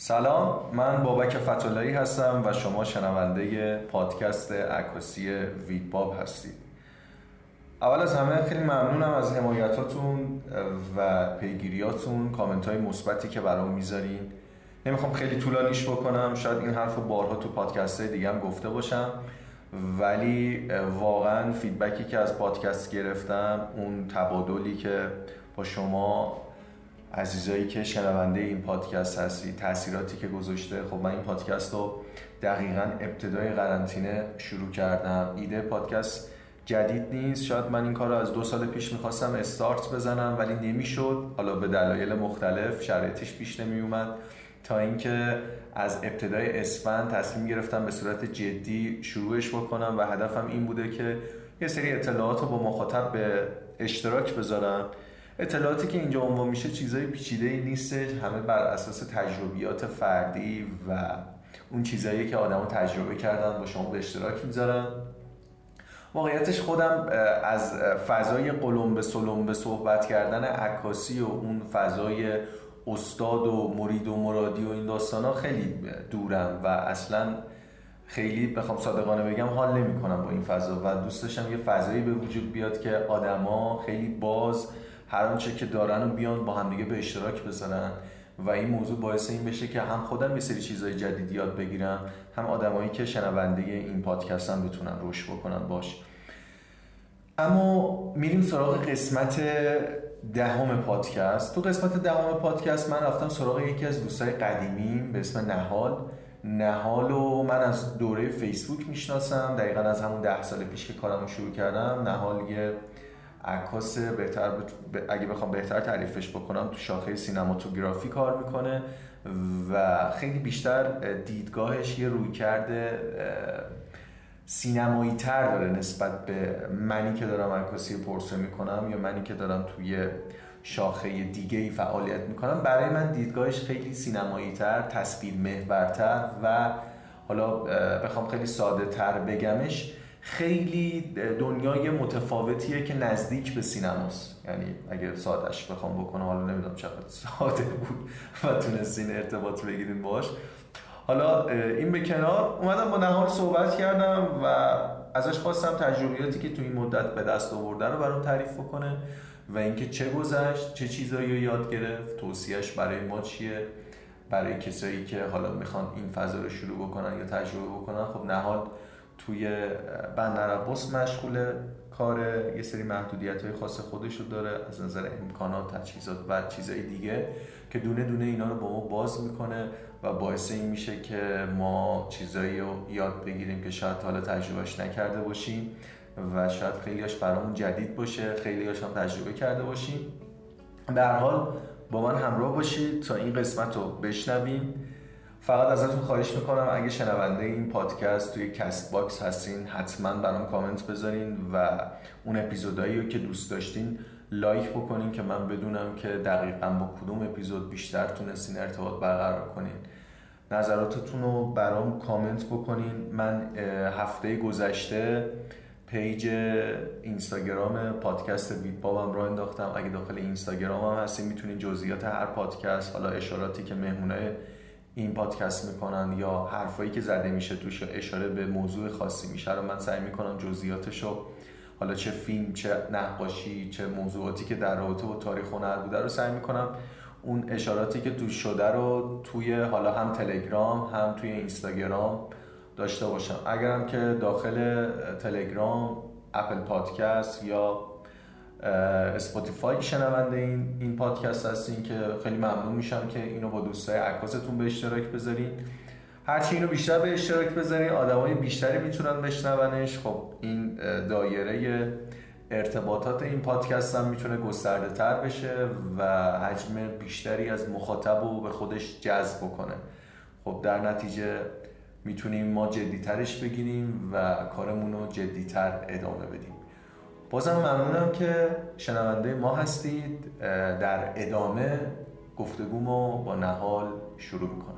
سلام من بابک فتولایی هستم و شما شنونده پادکست عکاسی ویدباب هستید. اول از همه خیلی ممنونم از حمایتاتون و پیگیریاتون کامنت های مثبتی که برام می‌ذارین. نمی‌خوام خیلی طولانیش بکنم شاید این حرف رو بارها تو پادکست های دیگه هم گفته باشم ولی واقعا feedback ی که از پادکست گرفتم اون تبادلی که با شما عزیزایی که شنونده این پادکست هستی تاثیراتی که گذاشته. خب من این پادکست رو دقیقا ابتدای قرنطینه شروع کردم. ایده پادکست جدید نیست. شاید من این کار رو از دو سال پیش می‌خواستم استارت بزنم ولی نمی‌شد. حالا به دلایل مختلف شرایطش پیش نمیومد تا اینکه از ابتدای اسفند تصمیم گرفتم به صورت جدی شروعش بکنم و هدفم این بوده که یه سری اطلاعات رو با مخاطب به اشتراک بذارم. اطلاعاتی که اینجا عنوان میشه چیزای پیچیده ای نیستش همه بر اساس تجربیات فردی و اون چیزایی که آدمو تجربه کردن با شما به اشتراک می‌ذارن. واقعیتش خودم از فضای قلم به سلم به صحبت کردن عکاسی و اون فضای استاد و مرید و مرادی و این داستان ها خیلی دورم و اصلا خیلی بخوام صادقانه بگم حال نمی کنم با این فضا و دوست داشتم یه فضایی به وجود بیاد که آدما خیلی باز هر آنچه که دارن و بیان با همدیگه به اشتراک بذارن و این موضوع باعث این بشه که هم خودم یه سری چیزهای جدید یاد بگیرم هم آدمایی که شنونده این پادکست هم بتونن رشد بکنن باش. اما میریم سراغ قسمت دهم پادکست. تو قسمت دهم پادکست من رفتم سراغ یکی از دوستای قدیمیم به اسم نهال. نهال و من از دوره فیسبوک می‌شناسم. دقیقا از همون ده سال پیش که کارمو شروع کردم. نهال یه عکاس بهتر اگه بخوام بهتر تعریفش بکنم تو شاخه سینماتوگرافی کار می‌کنه و خیلی بیشتر دیدگاهش یه روی کرده سینمایی تر داره نسبت به منی که دارم عکاسی پرسه می‌کنم یا منی که دارم توی شاخه دیگه ای فعالیت می‌کنم. برای من دیدگاهش خیلی سینمایی تر تصویر محورتر و حالا بخوام خیلی ساده تر بگمش خیلی دنیای متفاوتیه که نزدیک به سینماست. یعنی اگر سادش بخوام بکنم حالا نمی‌دونم چقدر ساده بود و تونستین ارتباط بگیریم باش. حالا این به کنار. اومدم با نهار صحبت کردم و ازش خواستم تجربیاتی که تو این مدت به دست آورده رو برام تعریف بکنه و اینکه چه گذشت چه چیزایی رو یاد گرفت توصیهش برای ما چیه برای کسایی که حالا می‌خوان این فضا رو شروع بکنن یا تجربه بکنن. خب نهاد توی بندر عباس مشغول کار یه سری محدودیت های خاص خودش رو داره از نظر امکانات تجهیزات و چیزهای دیگه که دونه دونه اینا رو با ما باز می‌کنه و باعث این میشه که ما چیزایی رو یاد بگیریم که شاید حالا تجربهش نکرده باشیم و شاید خیلیاش برامون جدید باشه خیلیاش هم تجربه کرده باشیم. در حال با من همراه باشید تا این قسمت رو بشنویم. فقط ازتون خواهش می‌کنم اگه شنونده این پادکست توی کست باکس هستین حتما برام کامنت بذارین و اون اپیزودایی رو که دوست داشتین لایک بکنین که من بدونم که دقیقا با کدوم اپیزود بیشتر تونستین ارتباط برقرار کنین. نظراتتون رو برام کامنت بکنین. من هفته گذشته پیج اینستاگرام پادکست ویدبابم را انداختم. اگه داخل اینستاگرام هم هستین می‌تونین جزئیات هر پادکست حالا اشاراتی که مهمونه این پادکست می‌کنن یا حرفایی که زده میشه توش اشاره به موضوع خاصی میشه رو من سعی می‌کنم جزئیاتش رو حالا چه فیلم چه نقاشی چه موضوعاتی که در رابطه با تاریخ هنر بوده رو سعی می‌کنم اون اشاراتی که توش شده رو توی حالا هم تلگرام هم توی اینستاگرام داشته باشم. اگرم که داخل تلگرام اپل پادکست یا اسپاتیفای شنونده این این پادکست هستین که خیلی ممنون میشم که اینو با دوستای عکاستون به اشتراک بذارین. هرچی اینو بیشتر به اشتراک بذارین آدمای بیشتری می‌تونن بشنونش. خب این دایره ارتباطات این پادکست هم می‌تونه گسترده تر بشه و حجم بیشتری از مخاطب رو به خودش جذب بکنه. خب در نتیجه می‌تونیم ما جدیترش بگیریم و کارمون رو جدیتر ادامه بدیم. بازم ممنونم که شنونده ما هستید. در ادامه گفتگومو با نهال شروع می‌کنم.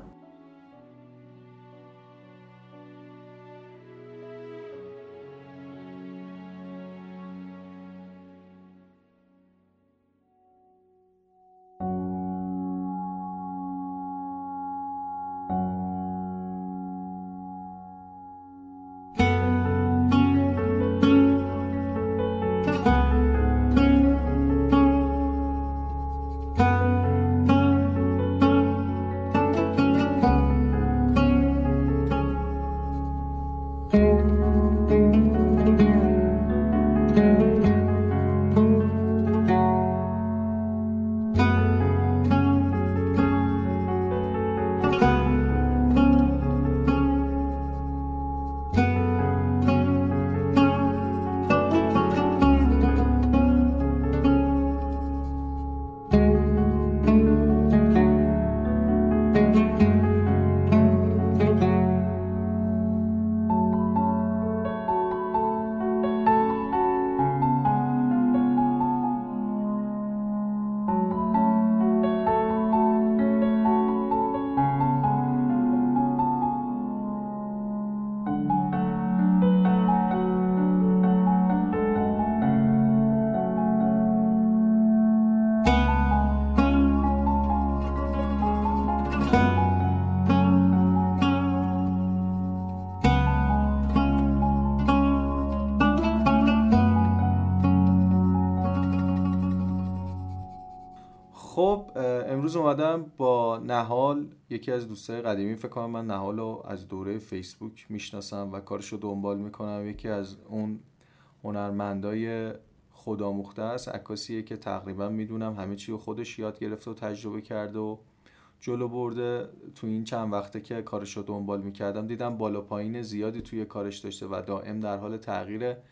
اومدم با نهال یکی از دوستای قدیمی فکر کنم من نهال رو از دوره فیسبوک می‌شناسم و کارش رو دنبال می‌کنم. یکی از اون هنرمندای خودآموخته است عکاسیه که تقریبا می‌دونم همه چی رو خودش یاد گرفته و تجربه کرده و جلو برده. تو این چند وقته که کارش رو دنبال می‌کردم دیدم بالا پایین زیادی توی کارش داشته و دائم در حال تغییره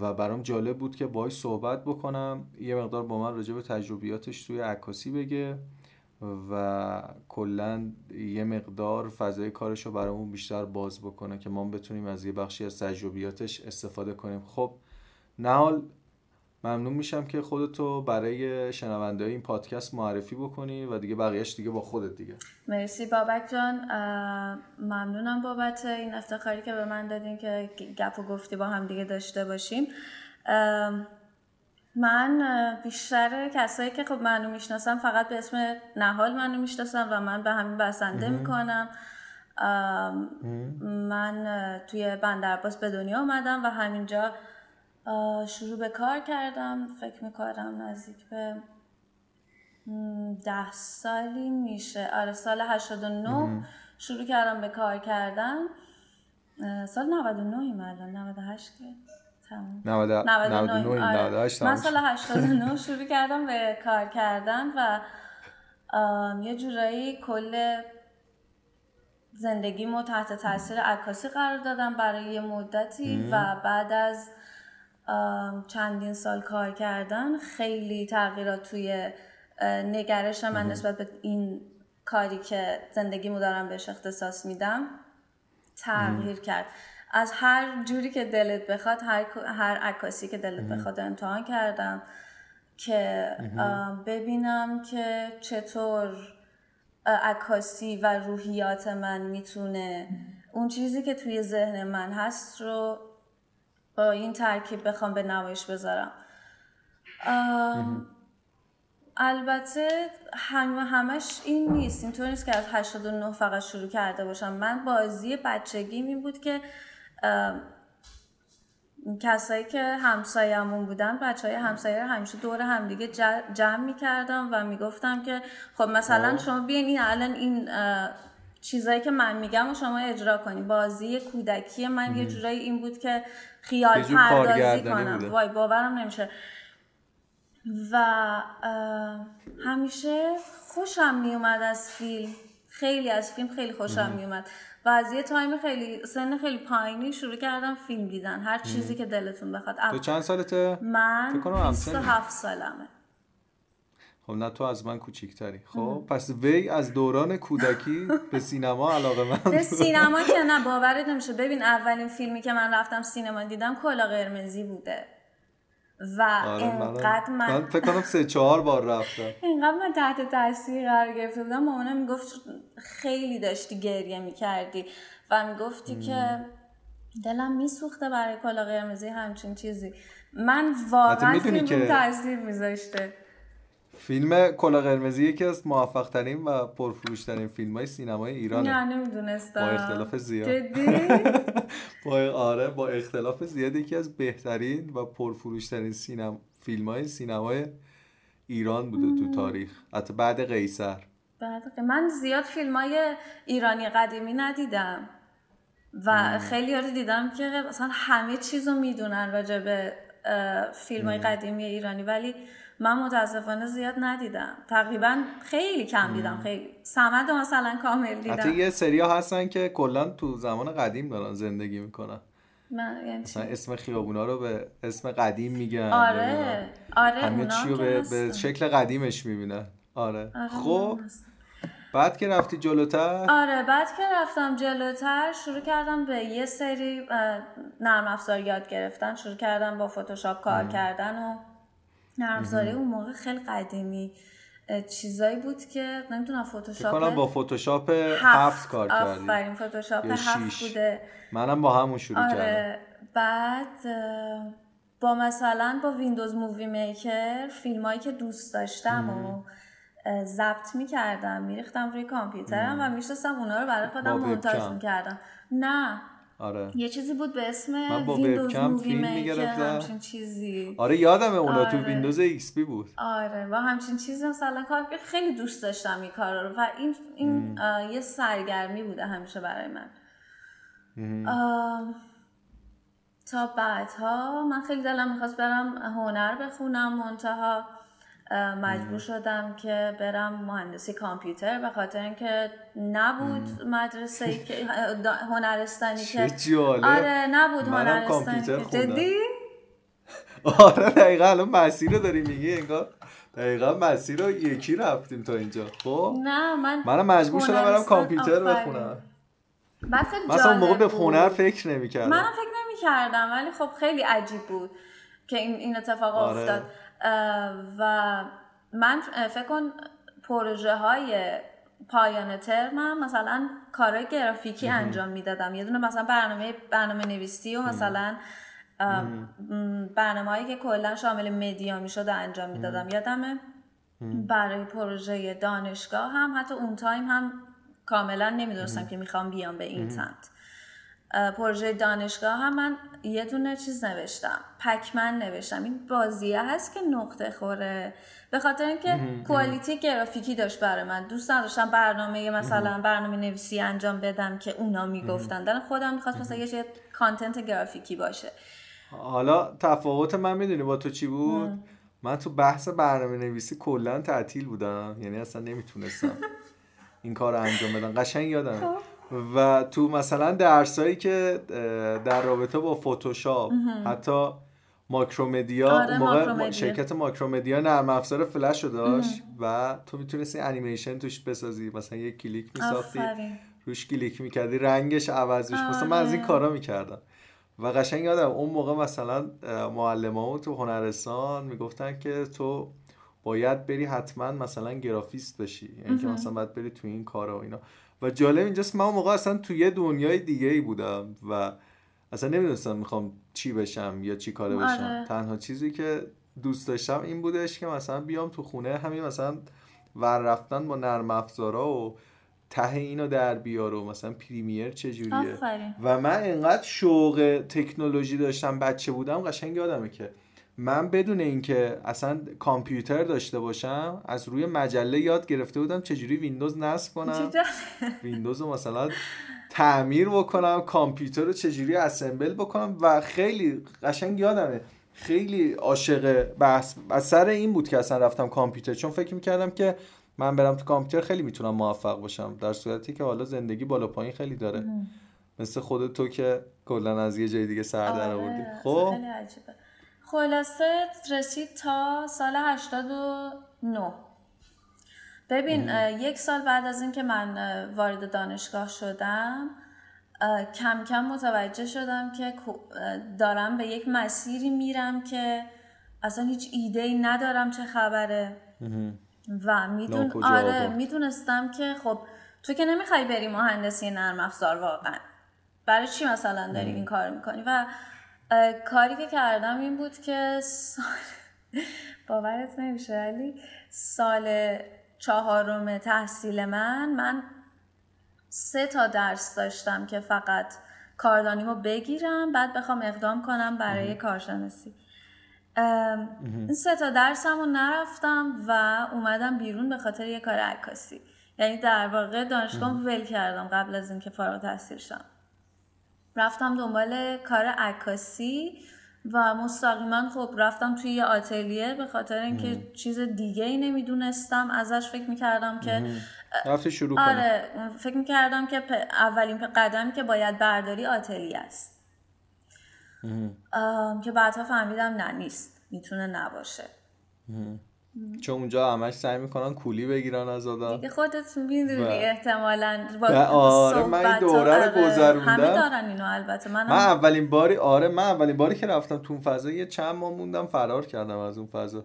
و برام جالب بود که باهاش صحبت بکنم. یه مقدار با من راجع به تجربیاتش توی عکاسی بگه. و کلا یه مقدار فضای کارش رو برامون بیشتر باز بکنه که ما بتونیم از یه بخشی از تجربیاتش استفاده کنیم. خب نهال ممنون میشم که خودتو برای شنونده این پادکست معرفی بکنی و دیگه بقیهش دیگه با خودت دیگه. مرسی بابک جان. ممنونم بابت این افتخاری که به من دادین که گپ و گفتی با هم دیگه داشته باشیم. من بیشتر کسایی که خب منو می‌شناسم فقط به اسم نهال منو می‌شناسم و من به همین بسنده می‌کنم. من توی بندرباس به دنیا آمدم و همینجا شروع به کار کردم. فکر می‌کنم نزدیک به ده سالی میشه. آره سال 89 شروع کردم به کار کردن. سال 99 ایم الان 98 که. تمام 99 98 من سال 89 شروع کردم به کار کردن و یه جورایی کل زندگیمو تحت تاثیر عکاسی قرار دادم برای یه مدتی و بعد از چندین سال کار کردن خیلی تغییرات توی نگرش من نسبت به این کاری که زندگیمو دارم بهش اختصاص میدم تغییر کرد. از هر جوری که دلت بخواد هر, هر عکاسی که دلت بخواد امتحان کردم که ببینم که چطور عکاسی و روحیات من می‌تونه اون چیزی که توی ذهن من هست رو با این ترکیب بخوام به نمایش بذارم. البته هم همش این نیست. اینطور نیست که از 89 فقط شروع کرده باشم. من بازی بچگی این بود که کسایی که همسایمون بودن بچه های همسایه همیشه دور همدیگه جمع می‌کردم و می‌گفتم که خب مثلا شما بیاین این الان این چیزایی که من میگم و شما اجرا کنی. بازی کودکی من یه جورایی این بود که خیال پردازی کنم. وای باورم نمیشه. و همیشه خوشم میومد از فیلم. خیلی از فیلم خیلی خوشم میومد. و از یه تایم خیلی سن خیلی پایینی شروع کردم فیلم دیدن. هر چیزی که دلتون بخواد. تو چند سالته؟ من 27 سالمه. خب نه تو از من کوچیکتری. خب پس وی از دوران کودکی به سینما علاقه من به سینما که نه باورت نمیشه. ببین اولین فیلمی که من رفتم سینما دیدم کلا قرمزی بوده. و آره اینقدر من من فکر کنم سه چهار بار رفتم. اینقدر من تحت تاثیر قرار گرفته بودم مامانم می‌گفت خیلی داشتی گریه می‌کردی و می‌گفتی که دلم میسوخته برای کلا قرمزی همچین چیزی. من واقعا فیلم. تاثیر میذاشته. فیلم کلا قرمزی یکی از موفق ترین و پرفروش ترین فیلم های سینمای ایرانه. نه نمی‌دونستم. با اختلاف زیاد. با آره با اختلاف زیاد یکی از بهترین و پرفروش ترین سینما فیلم های سینمای ایران بوده تو تاریخ. حتی بعد قیصر. بعد من زیاد فیلم های ایرانی قدیمی ندیدم. و خیلی رو دیدم که مثلا همه چیز رو می‌دونن راجع به فیلم های قدیمی ایرانی. ولی من متاسفانه زیاد ندیدم. تقریبا خیلی کم دیدم. خیلی. سمد مثلا کامل دیدم. حتی یه سریا هستن که کلا تو زمان قدیم دارن زندگی می‌کنن. من یعنی مثلا اسم خیابونا رو به اسم قدیم میگن آره. آره همه چی رو به, به شکل قدیمش می‌بینن. آره, آره خب بعد که رفتی جلوتر؟ آره بعد که رفتم جلوتر شروع کردم به یه سری نرم افزار یاد گرفتن. شروع کردم با فتوشاپ کار کردن و نرمزاری اون موقع خیلی قدیمی چیزایی بود که نمی‌دونم فتوشاپ کنم با فتوشاپ هفت, کار کردی. آفرین فتوشاپ هفت بوده. منم با همون شروع آره. کردم. بعد با مثلا با ویندوز مووی میکر فیلمایی که دوست داشتم و ضبط می‌کردم میریختم روی کامپیوترم و میشستم اونا رو برای خودم مونتاژ می‌کردم. نه. آره. یه چیزی بود به اسم من با ویندوز وبکم مووی فیلم می‌گرفتم. همچین چیزی. آره یادمه اونا تو آره. ویندوز ایکس پی بود. آره و همچین چیزی مثلا کار که خیلی دوست داشتم این کارا رو و این این یه سرگرمی بوده همیشه برای من. تا بعدها من خیلی دلم می‌خواست برم هنر بخونم منتها مجبور شدم که برم مهندسی کامپیوتر به خاطر اینکه نبود مدرسه که هنرستانی که. آره نبود هنرستانی. جدی؟ آره دقیقا الان مسیر رو داری میگی انگار دقیقا مسیر رو یکی رفتیم تا اینجا. خب؟ نه من منم مجبور شدم برم کامپیوتر. بخونم. بعد خیلی مثلا اون موقع به. هنر فکر نمی‌کردم. منم فکر نمی کردم ولی خب خیلی عجیب بود که این, این اتفاق آره. افتاد. و من فکر کن پروژه های پایان ترمم مثلا کارهای گرافیکی انجام می‌دادم. یه دونه مثلا برنامه برنامه نویسی و مثلا برنامه هایی که کلا شامل media می‌شد انجام می‌دادم. یادمه برای پروژه دانشگاه هم حتی اون تایم هم کاملا نمی‌دونستم که می‌خوام بیام به این سمت. پروژه دانشگاه هم من یه دونه چیز نوشتم. پکمن نوشتم. این بازیه هست که نقطه خوره. به خاطر اینکه quality گرافیکی داشت برای من. دوست نداشتم برنامه مثلا برنامه نویسی انجام بدم که اونا می‌گفتن. دلم خودم می‌خواست مثلا یه content گرافیکی باشه. حالا تفاوت من می‌دونی با تو چی بود؟ من تو بحث برنامه نویسی کلا تعطیل بودم. یعنی اصلا نمی‌تونستم این کار رو انجام بدم. قشنگ یادم خب. و تو مثلا درسایی که در رابطه با فتوشاپ حتی ماکرومدیا آره، موقع ماکرومدیا. شرکت ماکرومدیا نرم افزار فلش رو داشت و تو می‌تونستی انیمیشن توش بسازی مثلا یک کلیک میساختی روش کلیک می‌کردی رنگش عوض میشه مثلا من از این آره. کارا می‌کردم و قشنگ یادم اون موقع مثلا معلمامون تو هنرستان می‌گفتن که تو باید بری حتما مثلا گرافیست بشی. یعنی که مثلا باید بری تو این کارا و اینا. و جالب اینجاست من اون موقع اصلا تو یه دنیای دیگه ای بودم و اصلا نمی‌دونستم می‌خوام چی بشم یا چی کاره بشم. آره. تنها چیزی که دوست داشتم این بودش که مثلا بیام تو خونه همین مثلا ور رفتن با نرم افزارا و ته اینو در بیار و مثلا پریمیر چجوریه و من انقدر شوق تکنولوژی داشتم بچه بودم قشنگ یادمه که من بدون اینکه اصلا کامپیوتر داشته باشم از روی مجله یاد گرفته بودم چجوری ویندوز نصب کنم. ویندوز رو مثلا تعمیر بکنم کامپیوتر رو چجوری اسمبل بکنم و خیلی قشنگ یادمه. خیلی عاشق بحث از سر این بود که اصلا رفتم کامپیوتر. چون فکر می‌کردم که من برم تو کامپیوتر خیلی می‌تونم موفق باشم در صورتی که حالا زندگی بالا پایین خیلی داره. مثل خود تو که کلا از یه جای دیگه سر در آوردی. آره، خب؟ خیلی عجیبه. خلاصه رسید تا سال 89 ببین یک سال بعد از اینکه من وارد دانشگاه شدم کم کم متوجه شدم که دارم به یک مسیری میرم که اصلا هیچ ایده ای ندارم چه خبره. و میدون آره. می‌دونستم که خب تو که نمی‌خوای بری مهندسی نرم افزار واقعا. برای چی مثلا داری این کار می‌کنی؟ و کاری که کردم این بود که سال باورت نمیشه ولی سال چهارم تحصیل من من سه تا درس داشتم که فقط کاردانیمو بگیرم بعد بخوام اقدام کنم برای کارشناسی. این سه تا درسم رو نرفتم و اومدم بیرون به خاطر یه کار عکاسی. یعنی در واقع دانشگاه ول کردم قبل از اینکه فارغ التحصیل شم. رفتم دنبال کار عکاسی و مستقیما خب رفتم توی یه آتلیه به خاطر اینکه چیز دیگه ای نمی‌دونستم. ازش فکر می‌کردم که رفتی شروع آره فکر می‌کردم که اولین قدمی که باید برداری آتلیه است. که بعدها فهمیدم نه نیست. می‌تونه نباشه. چون اونجا همش سعی می‌کنن کولی بگیرن از آدم. دیگه خودت می‌دونی و- احتمالا با آره، من این دوره رو آره، گذروندم. همه دارن اینو البته. منم من اولین باری آره من اولین باری که رفتم تو اون فضا یه چند ماه موندم فرار کردم از اون فضا.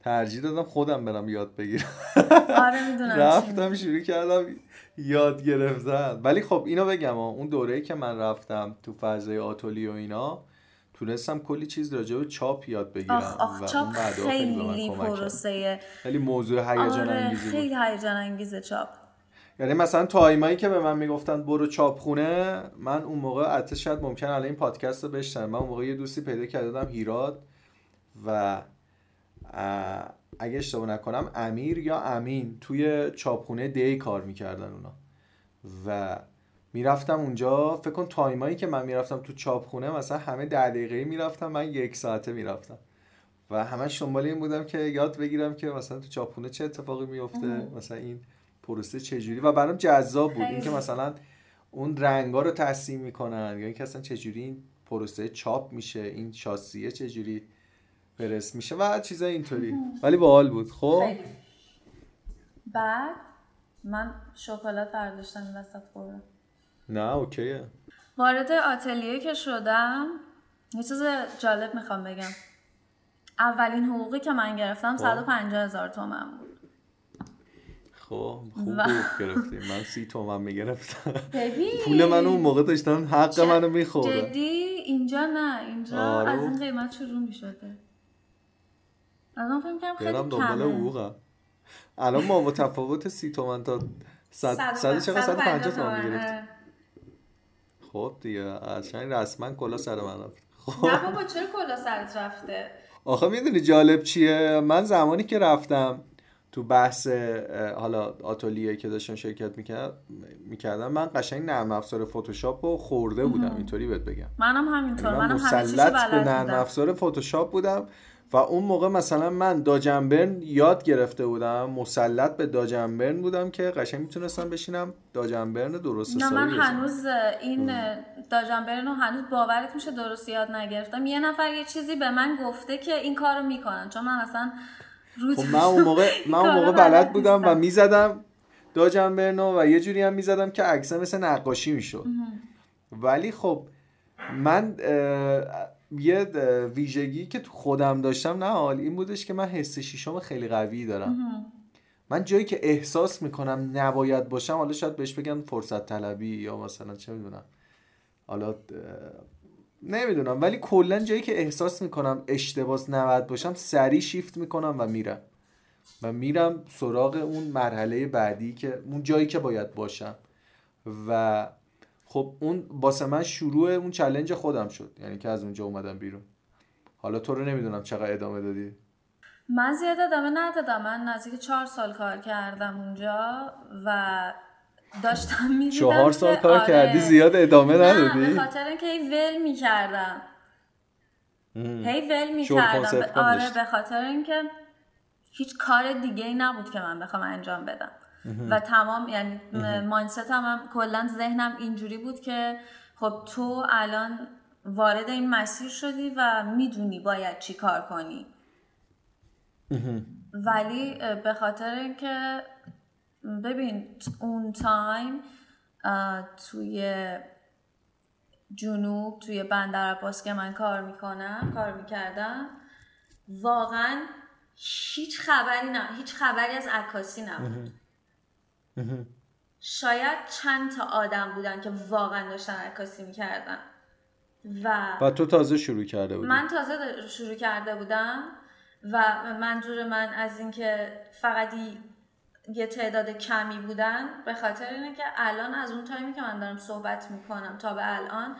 ترجیح دادم خودم برم یاد بگیرم. آره می‌دونم رفتم شروع کردم یاد گرفتن. ولی خب اینو بگم ها، اون دوره که من رفتم تو فضای آتولی و اینا تونستم کلی چیز راجع به چاپ یاد بگیرم آخ و آخ اون چاپ خیلی. پروسه. خیلی موضوع هیجان آره انگیزی بود. خیلی هیجان انگیزه چاپ. یعنی مثلا تایمایی که به من می‌گفتن برو چاپخونه من اون موقع حتی شاید ممکن الان این پادکست رو بشنم من اون موقع یه دوستی پیدا کردم هیراد. و اگه اشتباه نکنم امیر یا امین توی چاپخونه دی کار می‌کردن اونا. و می‌رفتم اونجا فکر کن تایمایی که من می‌رفتم تو چاپخونه مثلا همه ده دقیقه می‌رفتم من یک ساعته می‌رفتم. و همش دنبال این بودم که یاد بگیرم که مثلا تو چاپخونه چه اتفاقی میفته مثلا این پروسه چجوری و برام جذاب بود اینکه مثلا اون رنگا رو ترسیم می‌کنن یا اینکه اصلا چجوری این پروسه چاپ میشه این شاسیه چجوری برس میشه و چیزای اینطوری. ولی باحال بود. خب؟ بعد من شکلات برداشتم وسط خوردم نه اوکیه. وارد آتلیه که شدم یه چیز جالب می‌خوام بگم. اولین حقوقی که من گرفتم 150 هزار تومن بود. خب خوب بود گرفتیم. من سی تومن می‌گرفتم. پول من اون موقع داشتن حق منو میخوردن جدی؟ اینجا نه اینجا آره. از این قیمت شروع می‌شده. الان فکر کنم خیلی دنبال حقوقم. الان ما با تفاوت سی تومن تا صد صد چقدر؟ صد پنجاه تومن می‌گرفتیم خب دیگه قشنگ رسما کلا سر من رفت. خب. نه بابا چرا کلا سرت رفته؟ آخه می‌دونی جالب چیه؟ من زمانی که رفتم تو بحث حالا آتولیه که داشتم شرکت می‌کرد می‌کردم من قشنگ نرم افزار فتوشاپ رو خورده بودم اینطوری بهت بگم. منم همینطور یعنی منم مسلط به نرم افزار فتوشاپ بودم. و اون موقع مثلا من داجنبرن یاد گرفته بودم مسلط به داجنبرن بودم که قشنگ می‌تونستم بشینم. داجنبرن درست نه من هنوز این داجنبرن رو هنوز باورت میشه درست یاد نگرفتم. یه نفر یه چیزی به من گفته که این کارو می‌کنن. چون من اصلا خب من اون موقع من اون موقع بلد بودم و می‌زدم داجنبرنو و یه جوری هم می‌زدم که عکسه مثل نقاشی می‌شد. ولی خب من یه ویژگی که تو خودم داشتم نه حال این بودش که من حس شیشم خیلی قوی دارم. من جایی که احساس می‌کنم نباید باشم حالا شاید بهش بگن فرصت طلبی یا مثلا چه می‌دونم. حالا نمی‌دونم ولی کلا جایی که احساس می‌کنم اشتباس نباید باشم سریع شیفت می‌کنم و میرم. و میرم سراغ اون مرحله بعدی که اون جایی که باید باشم. و خب اون باسه من شروع اون چلنج خودم شد یعنی که از اونجا اومدم بیرون. حالا تو رو نمی‌دونم چقدر ادامه دادی. من زیاد ادامه ندادم. من نزدیک چهار سال کار کردم اونجا و داشتم می‌دیدم چهار سال کار آره. کردی زیاد ادامه ندادی؟ به خاطر اینکه هی ول می‌کردم. هی ول می‌کردم. آره به خاطر اینکه هیچ کار دیگه ای نبود که من بخوام انجام بدم. و تمام یعنی ماینست هم, هم کلا ذهنم اینجوری بود که خب تو الان وارد این مسیر شدی و می‌دونی باید چی کار کنی. ولی به خاطر اینکه ببین اون تایم توی جنوب توی بندر عباس که من کار می‌کنم کار می‌کردم واقعا هیچ خبری نه هیچ خبری از عکاسی نبود. شاید چند تا آدم بودن که واقعا داشتن عکاسی می‌کردن. و و تو تازه شروع کرده بودی. من تازه شروع کرده بودم و منظور من از اینکه فقط یه تعداد کمی بودن به خاطر اینه که الان از اون تایمی که من دارم صحبت می‌کنم تا به الان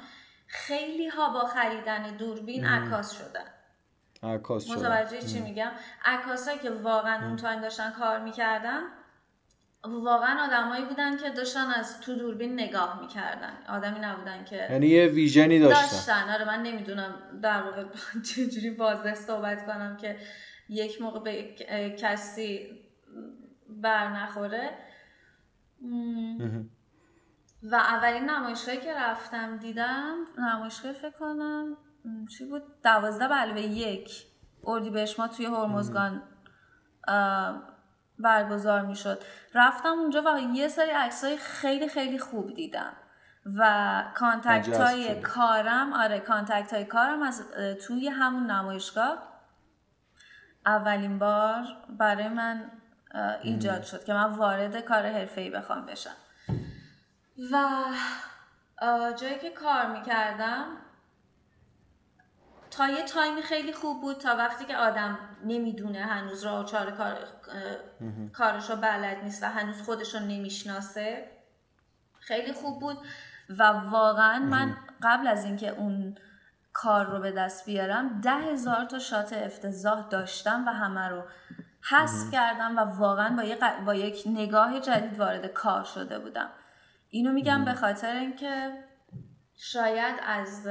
خیلی ها با خریدن دوربین عکاس شدن. عکاس شدن. متوجه چی میگم؟ عکاسایی که واقعا اون تایم داشتن کار می‌کردن واقعا آدمایی بودن که داشتن از تو دوربین نگاه می‌کردن. آدمی نبودن که یعنی یه ویژنی داشتن. داشتن. آره من نمی‌دونم در واقع چجوری واضح صحبت کنم که یک موقع به کسی بر نخوره. و اولین نمایشگاهی که رفتم دیدم نمایشگاه فکر کنم چی بود؟ دوازده بلوه یک. اردی ما توی هرمزگان برگزار می‌شد. رفتم اونجا و یه سری عکسای خیلی خیلی خوب دیدم. و کانتکت های کارم آره کانتکت های کارم از توی همون نمایشگاه اولین بار برای من ایجاد شد که من وارد کار ای بخوام بشم. و جایی که کار می‌کردم تا یه تایمی خیلی خوب بود تا وقتی که آدم نمی‌دونه هنوز راه و چاره کار... کارش رو بلد نیست و هنوز خودش رو نمی‌شناسه خیلی خوب بود. و واقعا من قبل از اینکه اون کار رو به دست بیارم ده هزار تا شات افتضاح داشتم و همه رو حذف کردم و واقعا با, با یک نگاه جدید وارد کار شده بودم. اینو میگم به خاطر اینکه شاید از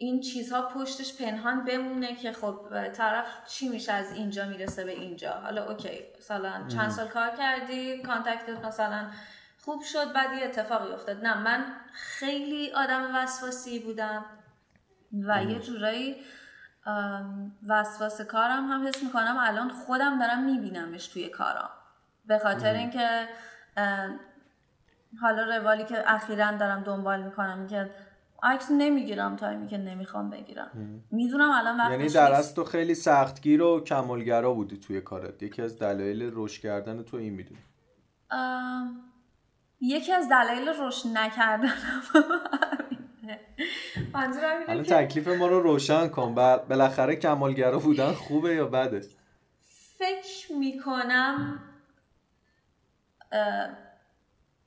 این چیزها پشتش پنهان بمونه که خب طرف چی میشه از اینجا می‌رسه به اینجا. حالا okay مثلا چند سال کار کردی contact ت مثلا خوب شد بعد یه اتفاقی افتاد. نه من خیلی آدم وسواسی بودم و یه جورایی وسواس کارم هم حس می‌کنم الان خودم دارم میبینمش توی کارام. به خاطر اینکه حالا روالی که اخیرا دارم دنبال می‌کنم که عکس نمی‌گیرم تایمی که نمی‌خوام بگیرم. می‌دونم الان وقتش یعنی در تو خیلی سختگیر و کمالگرا بودی توی کارت. یکی از دلایل رشد کردن تو این می‌دونی. یکی از دلایل رشد نکردن. الان تکلیف ما رو روشن کن. بالاخره کمالگرا بودن خوبه یا بده؟ فکر می‌کنم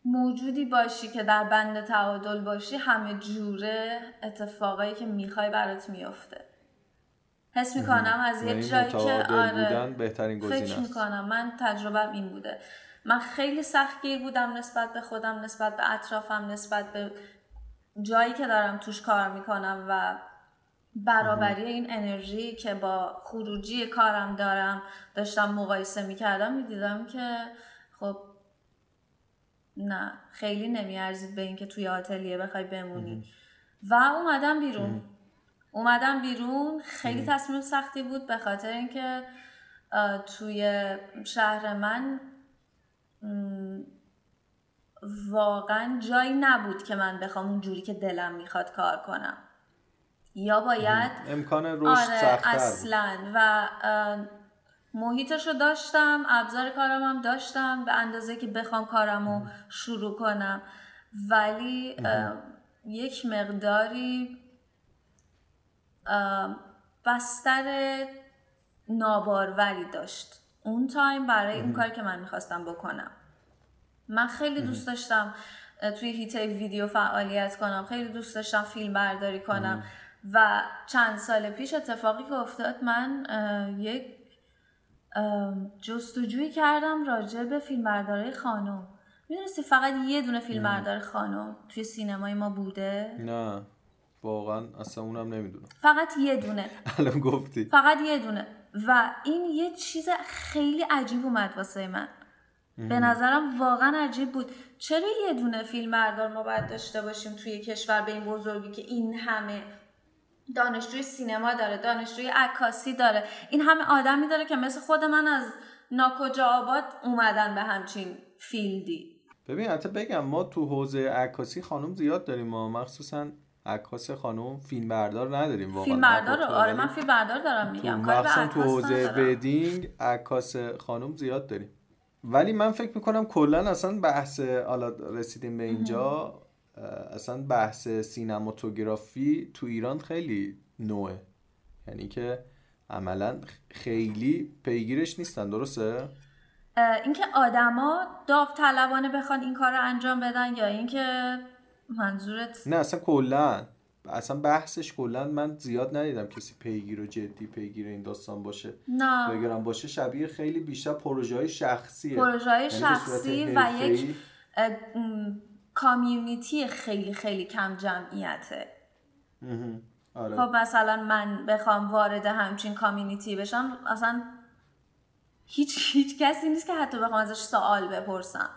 موجودی باشی که در بند تعادل باشی همه جوره اتفاقایی که می‌خوای برات میفته حس می‌کنم از یه جایی که آره بهترین فکر می‌کنم. من تجربم این بوده. من خیلی سختگیر بودم نسبت به خودم نسبت به اطرافم نسبت به جایی که دارم توش کار می‌کنم و برابری این انرژی که با خروجی کارم دارم داشتم مقایسه می‌کردم می‌دیدم که خب نه خیلی نمیارزید به اینکه توی آتلیه بخوای بمونی. و اومدم بیرون. اومدم بیرون. خیلی تصمیم سختی بود به خاطر اینکه توی شهر من واقعا جایی نبود که من بخوام اون جوری که دلم می‌خواد کار کنم. یا باید امکان رشد آره اصلا. و محیطش رو داشتم ابزار کارم هم داشتم به اندازه که بخوام کارم رو شروع کنم. ولی یک مقداری بستر ناباروری داشت. اون تایم برای اون کاری که من می‌خواستم بکنم. من خیلی دوست داشتم توی هیته ویدیو فعالیت کنم خیلی دوست داشتم فیلم برداری کنم. و چند سال پیش اتفاقی که افتاد من یک جستجویی کردم راجع به فیلمبرداری خانم. می‌دونستی فقط یه دونه فیلمبردار خانم توی سینمای ما بوده؟ نه. واقعا اصلا اونم نمی‌دونم. فقط یه دونه. الان گفتی. فقط یه دونه. و این یه چیز خیلی عجیب اومد واسه من. به نظرم واقعا عجیب بود. چرا یه دونه فیلم بردار ما باید داشته باشیم توی کشور به این بزرگی که این همه دانشجوی سینما داره دانشجوی عکاسی داره. این همه آدمی داره که مثل خود من از ناکجا آباد اومدن به همچین فیلدی. ببین حتی بگم ما تو حوزه عکاسی خانم زیاد داریم ما. مخصوصا عکاس خانم فیلم بردار نداریم واقعا. فیلم بردار آره من فیلم بردار دارم میگم. مخصوصا تو حوزه بدینگ عکاس خانم زیاد داریم. ولی من فکر می‌کنم کلا اصلا بحث حالا رسیدیم به اینجا اصلا بحث سینماتوگرافی تو ایران خیلی نوعه. یعنی که عملا خیلی پیگیرش نیستن درسته؟ اینکه آدما داوطلبانه بخوان این کار رو انجام بدن یا اینکه منظورت نه اصلا کلا. اصلا بحثش کلا من زیاد ندیدم کسی پیگیر و جدی پیگیر این داستان باشه. نه. بگرم باشه شبیه خیلی بیشتر پروژه های شخصیه پروژه های یعنی شخصی و یک کامیونیتی خیلی خیلی کم جمعیته. آره. خب مثلا من بخوام وارد همچین کامیونیتی بشم اصلا هیچ هیچ کسی نیست که حتی بخوام ازش سوال بپرسم.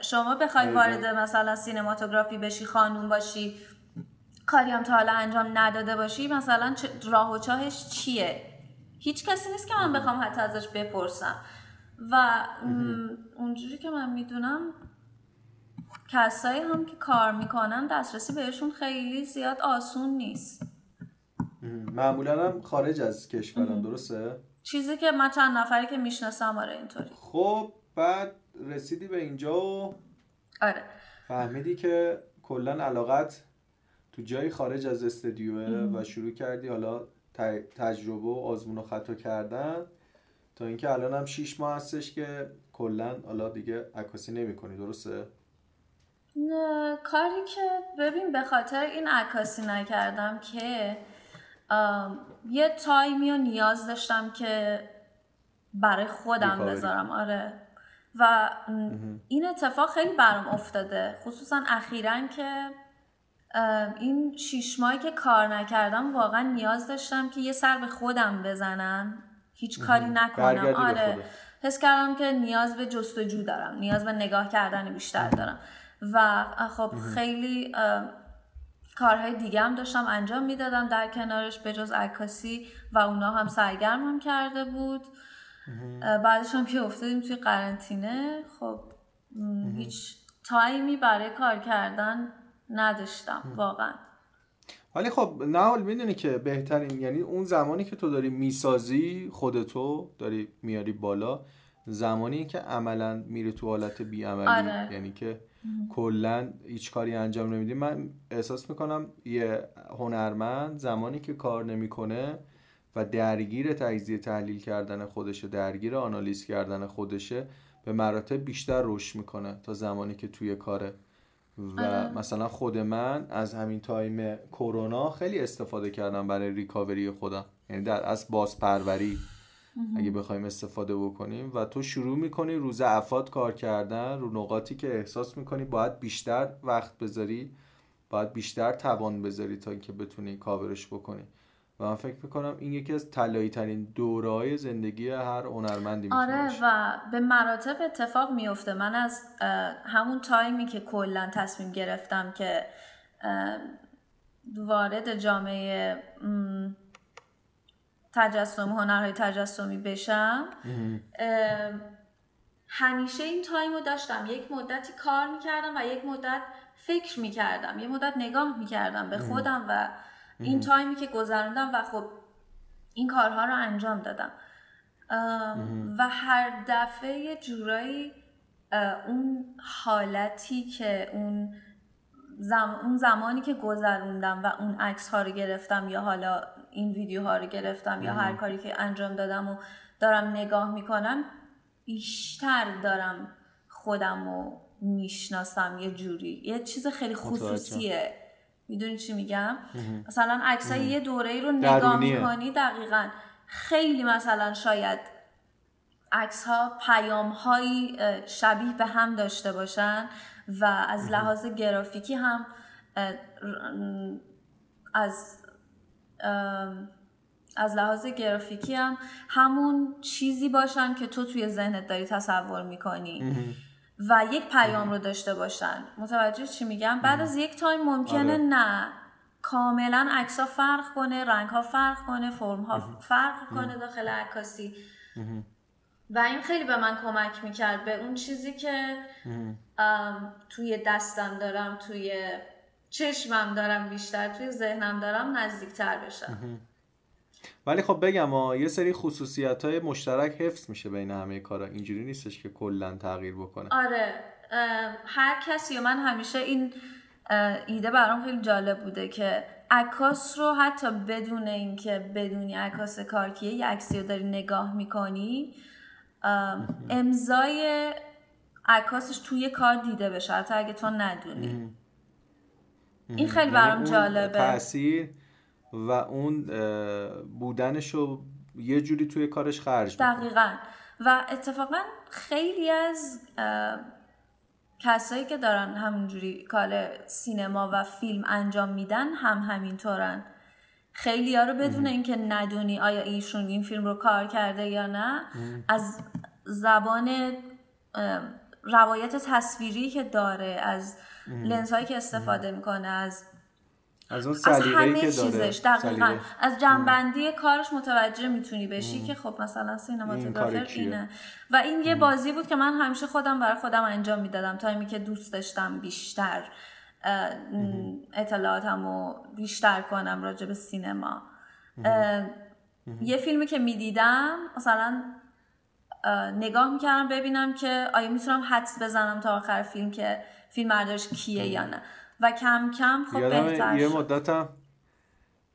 شما بخوای وارد مثلا سینماتوگرافی بشی خانوم باشی کاری هم تا حالا انجام نداده باشی مثلا راه و چاهش چیه؟ هیچ کسی نیست که من بخوام حتی ازش بپرسم. و اونجوری که من می‌دونم کسایی هم که کار می‌کنن دسترسی بهشون خیلی زیاد آسون نیست. معمولا هم خارج از کشورم درسته؟ چیزی که من چند نفری که می‌شناسم آره اینطوری. خب بعد رسیدی به اینجا و آره. فهمیدی که کلا علاقت تو جایی خارج از استدیوه و شروع کردی حالا تجربه و آزمون و خطا کردن تا اینکه الان هم شیش ماه هستش که کلا حالا دیگه عکاسی نمی‌کنی درسته؟ نه کاری که ببین به خاطر این عکاسی نکردم که یه تایمی رو نیاز داشتم که برای خودم بذارم آره. و این اتفاق خیلی برام افتاده. خصوصا اخیرا که این شیش ماهی که کار نکردم واقعا نیاز داشتم که یه سر به خودم بزنم. هیچ کاری نکنم. آره. حس کردم که نیاز به جستجو دارم. نیاز به نگاه کردن بیشتر دارم. و خب خیلی کارهای دیگه هم داشتم انجام می‌دادم در کنارش به جز عکاسی و اونا هم سرگرمم کرده بود. بعدش هم که افتادیم توی قرنطینه. خب هیچ تایمی برای کار کردن نداشتم واقعا. ولی خب نه می‌دونی که بهترین یعنی اون زمانی که تو داری می‌سازی خودتو داری میاری بالا زمانی که عملا میره تو حالت بیعملی آره. یعنی که کلا هیچ کاری انجام نمیدی. من احساس می‌کنم یه هنرمند زمانی که کار نمی‌کنه و درگیر تجزیه تحلیل کردن خودشه درگیر آنالیز کردن خودشه به مراتب بیشتر رشد می‌کنه تا زمانی که توی کاره. و آره. مثلا خود من از همین تایم کرونا خیلی استفاده کردم برای recovery خودم. یعنی در از بازپروری. اگه بخوایم استفاده بکنیم. و تو شروع می‌کنی رو ضعفات کار کردن رو نقاطی که احساس می‌کنی باید بیشتر وقت بذاری باید بیشتر توان بذاری تا اینکه بتونی کاورش بکنی. و من فکر می‌کنم این یکی از طلایی ترین دورهای زندگی هر هنرمندی آره و به مراتب اتفاق میفته من از همون تایمی که کلا تصمیم گرفتم که وارد جامعه تجسم هنرهای تجسمی بشم. همیشه این تایم رو داشتم. یک مدتی کار می‌کردم و یک مدت فکر می‌کردم. یه مدت نگاه می‌کردم به خودم و این تایمی که گذروندم و خب این کارها رو انجام دادم. و هر دفعه یه جورایی اون حالتی که اون اون زمانی که گذروندم و اون عکس ها رو گرفتم یا حالا این ویدیوها رو گرفتم یا هر کاری که انجام دادم و دارم نگاه می‌کنم بیشتر دارم خودم رو می‌شناسم یه جوری. یه چیز خیلی خصوصیه. می‌دونی چی میگم؟ مثلا عکسای یه دوره ای رو نگاه می‌کنی دقیقا. خیلی مثلا شاید عکس ها پیام هایی شبیه به هم داشته باشن و از لحاظ گرافیکی هم از از لحاظ گرافیکی هم همون چیزی باشن که تو توی ذهنت داری تصور می‌کنی. و یک پیام رو داشته باشن. متوجه چی میگم؟ بعد از یک تایم ممکنه آره. نه. کاملا عکس ها فرق کنه رنگ ها فرق کنه فرم ها فرق کنه داخل عکاسی. و این خیلی به من کمک می‌کرد به اون چیزی که توی دستم دارم توی چشمم دارم بیشتر توی ذهنم دارم نزدیکتر بشم. ولی خب بگم ها یه سری خصوصیت های مشترک حفظ میشه بین همه کارا. اینجوری نیستش که کلا تغییر بکنه. آره. هر کسی و من همیشه این ایده برام خیلی جالب بوده که عکاس رو حتی بدون اینکه بدونی عکاس کار کیه یه عکسی رو داری نگاه می‌کنی امضای عکاسش توی کار دیده بشه حتی اگه تو ندونی. این خیلی برام یعنی جالبه. تاثیر و اون بودنش رو یه جوری توی کارش خرج دقیقا. و اتفاقا خیلی از کسایی که دارن همونجوری کار سینما و فیلم انجام میدن هم همینطورن. خیلی ها رو بدون اینکه ندونی آیا ایشون این فیلم رو کار کرده یا نه از زبان روایت تصویری که داره از لنز هایی که استفاده می‌کنه از از اون همه که چیزش دقیقا. از جنبندی کارش متوجه می‌تونی بشی که خب مثلا سینماتوگرافر اینه. و این یه بازی بود که من همیشه خودم برای خودم انجام می‌دادم. تایمی که دوست داشتم بیشتر اطلاعاتم رو بیشتر کنم راجع به سینما. یه فیلمی که می‌دیدم مثلا نگاه می‌کردم ببینم که آیا می‌تونم حدس بزنم تا آخر فیلم که فیلم بردارش کیه یا نه. و کم کم خب بهتر یه شد. مدتم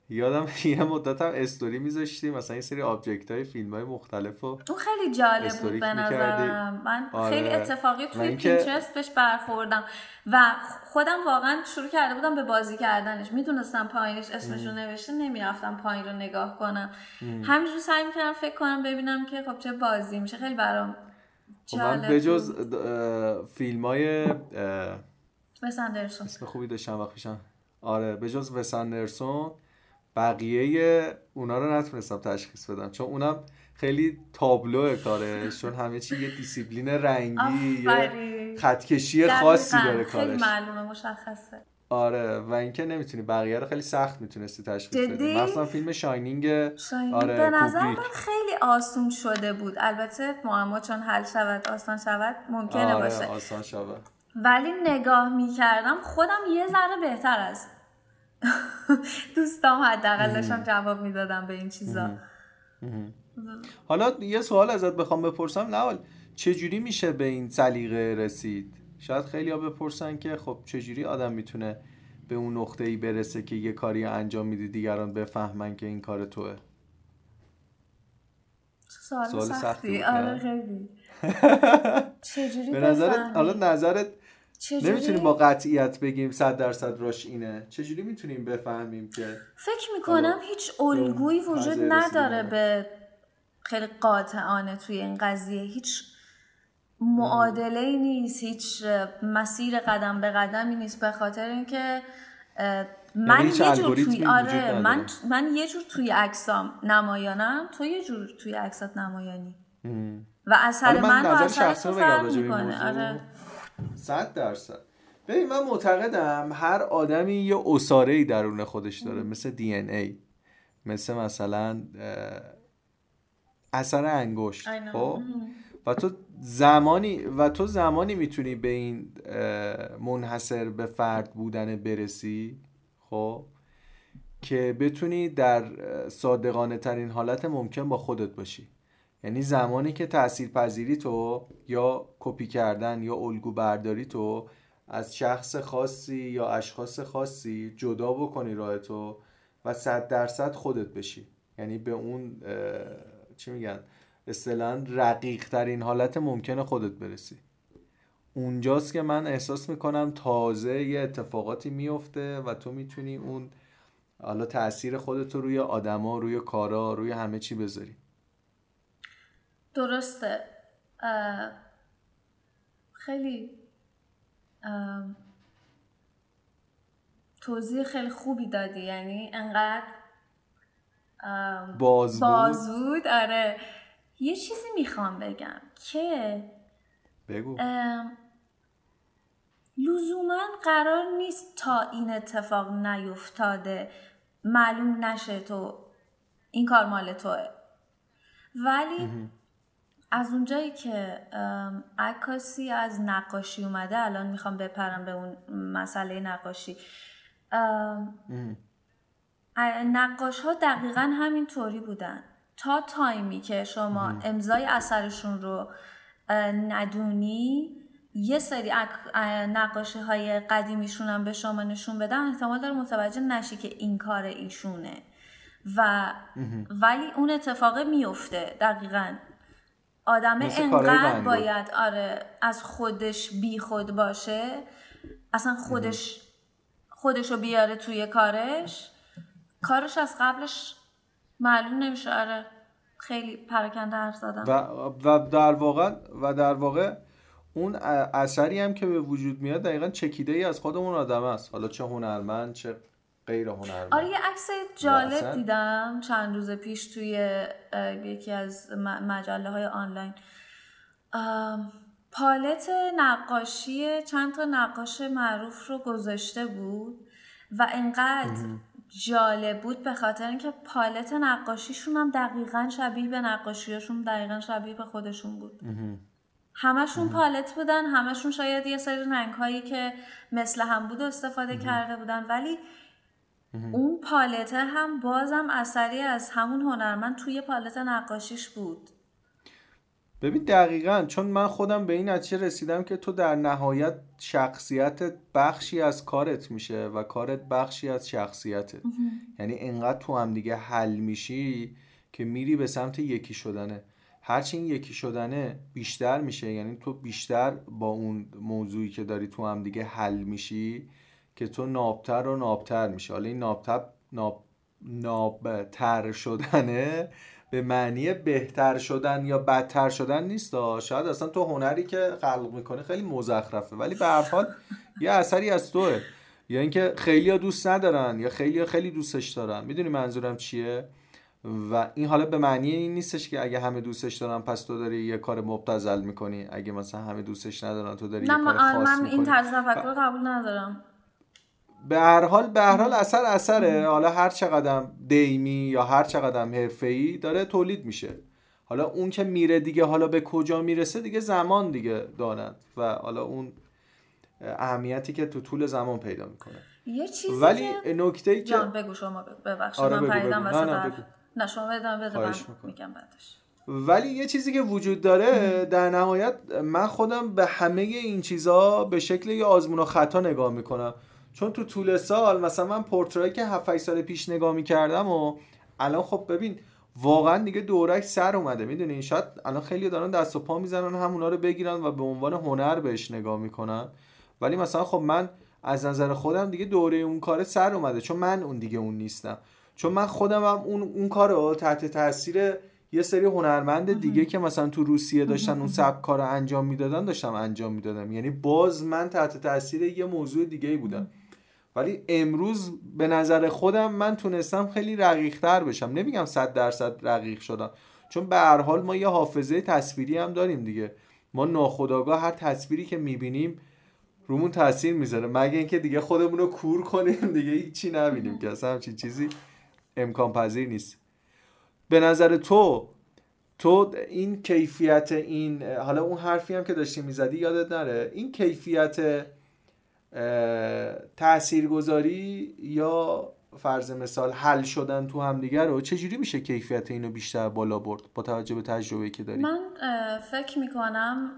یادم یه مدت هم استوری میذاشتیم مثلا یه سری object های فیلم های مختلف و اون خیلی جالب بود به. نظرم. من آره. خیلی اتفاقی توی Pinterest بهش برخوردم. و خودم واقعا شروع کرده بودم به بازی کردنش. می‌دونستم پایینش اسمش رو نوشته نمی‌رفتم پایین رو نگاه کنم. همینجور سعی می‌کردم فکر کنم ببینم که خب چه بازی میشه. خیلی برام من جالب به جز. فیلم های وس اندرسون اسم خوبی داشتم وقت پیشم آره به جز وس اندرسون بقیه اونا رو نتونستم تشخیص بدم چون اونم خیلی تابلو کارش چون همه چی یه دیسیپلین رنگی یه. خط‌کشی خاصی. داره خیلی کارش معلومه مشخصه آره و اینکه نمی‌تونی بقیه رو خیلی سخت می‌تونستی تشخیص بدی؟ مثلا فیلم Shining آره به نظر. من خیلی آسون شده بود. البته معما چون حل شود آسان شود ممکنه آره باشه. آسان شبه ولی نگاه می‌کردم خودم یه ذره بهتر از دوستام حداقل داشتم جواب می‌دادم به این چیزا. حالا یه سوال ازت بخوام بپرسم. نوال چجوری میشه به این سلیقه رسید؟ شاید خیلی ها بپرسن که خب چجوری آدم می‌تونه به اون نقطه ای برسه که یه کاری انجام میدی دیگران بفهمن که این کار توه سوال, سوال سختی آره؟ خیلی چجوری به نظرت؟ حالا نظرت چجوری؟ نمی‌تونیم با قطعیت بگیم صد درصد راش اینه چجوری می‌تونیم بفهمیم که فکر می‌کنم هیچ الگویی وجود نداره. به خیلی قاطعانه توی این قضیه هیچ معادله ای نیست. هیچ مسیر قدم به قدمی نیست. به خاطر اینکه من یعنی هیچ یه جور توی آره. من من یه جور توی عکسام نمایانم. تو یه جور توی عکسات نمایانی. و اثر من, با اثر تو فرق می‌کنه. آره. صد درصد. ببین من معتقدم هر آدمی یه اساره ای درون خودش داره. مثل دی ان ای. مثل مثلا اثر انگشت. خب؟ و تو زمانی و تو زمانی می‌تونی به این منحصر به فرد بودن برسی؟ خب که بتونی در صادقانه ترین حالت ممکن با خودت باشی. یعنی زمانی که تأثیر پذیری تو یا کپی کردن یا الگو برداری تو از شخص خاصی یا اشخاص خاصی جدا بکنی راه تو و صد درصد خودت بشی. یعنی به اون چی میگن؟ اصطلاحا رقیق ترین حالت ممکن خودت برسی. اونجاست که من احساس می‌کنم تازه یه اتفاقاتی میفته و تو می‌تونی اون حالا تاثیر خودت رو روی آدما روی کارا روی همه چی بذاری. درسته. اه، خیلی اه، توضیح خیلی خوبی دادی. یعنی انقدر اه، باز بود؟ باز بود. آره. یه چیزی می‌خوام بگم که بگو. لزوما قرار نیست تا این اتفاق نیفتاده معلوم نشه تو این کار مال توه. ولی از اونجایی که عکاسی از نقاشی اومده الان می‌خوام بپرم به اون مسئله نقاشی. نقاش ها دقیقا همین طوری بودن. تا تایمی که شما امضای اثرشون رو ندونی یه سری نقاشی های قدیمیشون هم به شما نشون بدن احتمال داره متوجه نشی که این کار ایشونه. و ولی اون اتفاق میفته دقیقا. آدم انقدر. باید آره از خودش بی خود باشه. اصلا خودش خودش رو بیاره توی کارش. کارش از قبلش معلوم نمیشه آره. خیلی پراکنده حرف زدم. و, و در واقع و در واقع اون اثری هم که به وجود میاد دقیقا چکیده ای از خودمون آدم است. حالا چه هنرمند چه غیر هنرمند. آره یه عکس جالب اصلا- دیدم چند روز پیش توی یکی از مجله های آنلاین. پالت نقاشی چند تا نقاش معروف رو گذاشته بود و انقدر جالب بود به خاطر اینکه پالت نقاشیشون هم دقیقا شبیه به نقاشیاشون دقیقا شبیه به خودشون بود. همشون پالت بودن همشون شاید یه سری رنگ هایی که مثل هم بود استفاده کرده بودن. ولی اون پالته هم بازم اثری از همون هنرمند توی پالت نقاشیش بود. ببین دقیقا چون من خودم به این نتیجه رسیدم که تو در نهایت شخصیت بخشی از کارت میشه و کارت بخشی از شخصیتت یعنی انقدر تو هم دیگه حل میشی که میری به سمت یکی شدنه. هرچی این یکی شدنه بیشتر میشه. یعنی تو بیشتر با اون موضوعی که داری تو هم دیگه حل میشی که تو نابتر و نابتر میشه حالا این نابتر ناب نابتر شدنه به معنی بهتر شدن یا بدتر شدن نیست شاید اصلا تو هنری که خلق می‌کنه خیلی مزخرفه. ولی به هر حال یه اثری از توه. یا اینکه خیلی ها دوست ندارن یا خیلی ها خیلی دوستش دارن. می‌دونی منظورم چیه؟ و این حالا به معنی این نیستش که اگه همه دوستش دارن پس تو داری یه کار مبتذل می‌کنی. اگه مثلا همه دوستش ندارن تو داری یه کار خاص من این طرز تفکر قبول ندارم. به هر حال به هر حال اثر اثره. حالا هر چقدر دیمی یا هر چقدر حرفه‌ای داره تولید میشه. حالا اون که میره دیگه حالا به کجا می‌رسه دیگه زمان دیگه دانند و حالا اون اهمیتی که تو طول زمان پیدا می‌کنه. یه چیزی ولی نکته ای که جان بگو شما ببخشید آره من پریدم نه, نه, بگو. نه شما بدم بده من میگم بعدش. ولی یه چیزی که وجود داره در نهایت من خودم به همه این چیزها به شکل یه آزمون و خطا نگاه می‌کنم. چون تو طول سال مثلا من پورترایی که 7 سال پیش نگاه می‌کردم و الان خب ببین واقعا دیگه دورک سر اومده می‌دونی؟ شاید الان خیلی دارن دست و پا می‌زنن همونا رو بگیرن و به عنوان هنر بهش نگاه می‌کنن. ولی مثلا خب من از نظر خودم دیگه دوره اون کار سر اومده چون من اون دیگه اون نیستم. چون من خودم هم اون اون کارو تحت تاثیر یه سری هنرمند دیگه که مثلا تو روسیه داشتن اون سبک کار انجام می‌دادن داشتم انجام می‌دادم. یعنی باز من تحت تاثیر یه موضوع دیگه ای بودم. ولی امروز به نظر خودم من تونستم خیلی رقیقتر بشم. نمیگم صد درصد رقیق شدم. چون به هر حال ما یه حافظه تصویری هم داریم دیگه. ما ناخداگاه هر تصویری که می‌بینیم رومون تاثیر می‌ذاره. مگه اینکه دیگه خودمون رو کور کنیم دیگه هیچی نبینیم. که اصلا همچین چیزی امکان پذیر نیست. به نظر تو تو این کیفیت این حالا اون حرفی هم که داشتی می‌زدی یادت نره. این کیفیت تاثیرگذاری یا فرض مثال حل شدن تو همدیگه رو چجوری میشه کیفیت اینو بیشتر بالا برد؟ با توجه به تجربه که داری. من فکر می‌کنم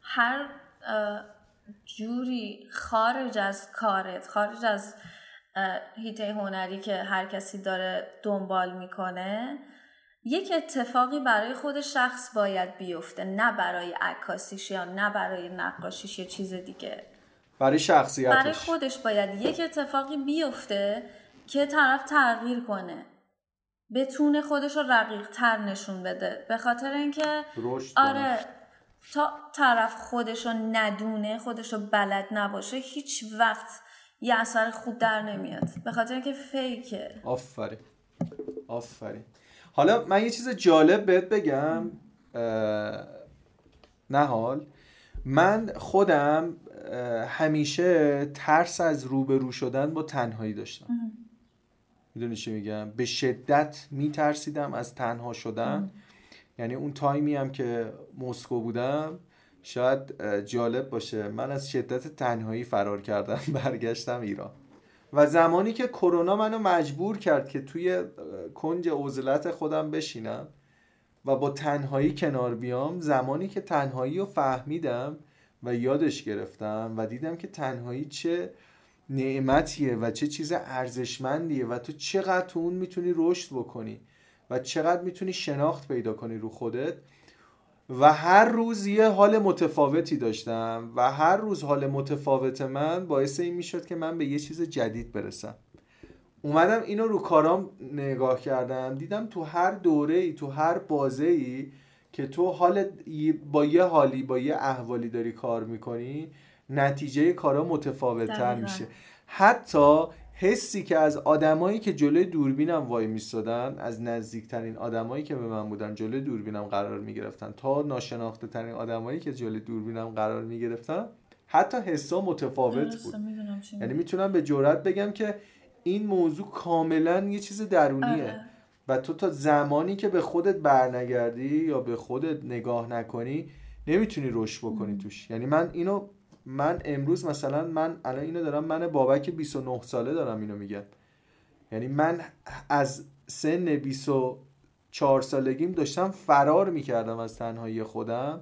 هر جوری خارج از کارت خارج از هیته هنری که هر کسی داره دنبال می‌کنه یک اتفاقی برای خود شخص باید بیفته نه برای عکاسیش یا نه برای نقاشیش یا چیز دیگه. برای شخصیتش. برای خودش باید یک اتفاقی بیفته که طرف تغییر کنه. بتونه خودش رو رقیق تر نشون بده. به خاطر اینکه آره تا طرف خودش رو ندونه خودش رو بلد نباشه هیچ وقت یه اثر خوب در نمیاد. به خاطر اینکه فیکه. آفرین. آفرین. حالا من یه چیز جالب بهت بگم. نه حال من خودم همیشه ترس از روبرو شدن با تنهایی داشتم. می‌دونی چی میگم؟ به شدت میترسیدم از تنها شدن. یعنی اون تایمی هم که مسکو بودم شاید جالب باشه. من از شدت تنهایی فرار کردم برگشتم ایران. و زمانی که کرونا منو مجبور کرد که توی کنج عزلت خودم بشینم و با تنهایی کنار بیام زمانی که تنهایی رو فهمیدم و یادش گرفتم و دیدم که تنهایی چه نعمتیه و چه چیز ارزشمندیه و تو چقدر تو اون می‌تونی رشد بکنی و چقدر می‌تونی شناخت پیدا کنی رو خودت. و هر روز یه حال متفاوتی داشتم و هر روز حال متفاوت من باعث این می‌شد که من به یه چیز جدید برسم. اومدم اینو رو کارام نگاه کردم دیدم تو هر دوره ای تو هر بازه ای که تو حال با یه حالی با یه احوالی داری کار می‌کنی نتیجه کارا متفاوت تر میشه. حتی حسی که از آدمایی که جلوی دوربینم وای میستادن از نزدیکترین آدمایی که به من بودن جلوی دوربینم قرار می‌گرفتن تا ناشناخته ترین آدمایی که جلوی دوربینم قرار می‌گرفتن حتی حسا متفاوت بود. یعنی می‌تونم به جرات بگم که این موضوع کاملا یه چیز درونیه. آره. و تو تا زمانی که به خودت برنگردی یا به خودت نگاه نکنی نمی‌تونی رشد بکنی توش. یعنی من اینو من امروز مثلا من الان اینو دارم من بابک 29 ساله دارم اینو میگم. یعنی من از سن 20 چهار سالگیم داشتم فرار می‌کردم از تنهایی خودم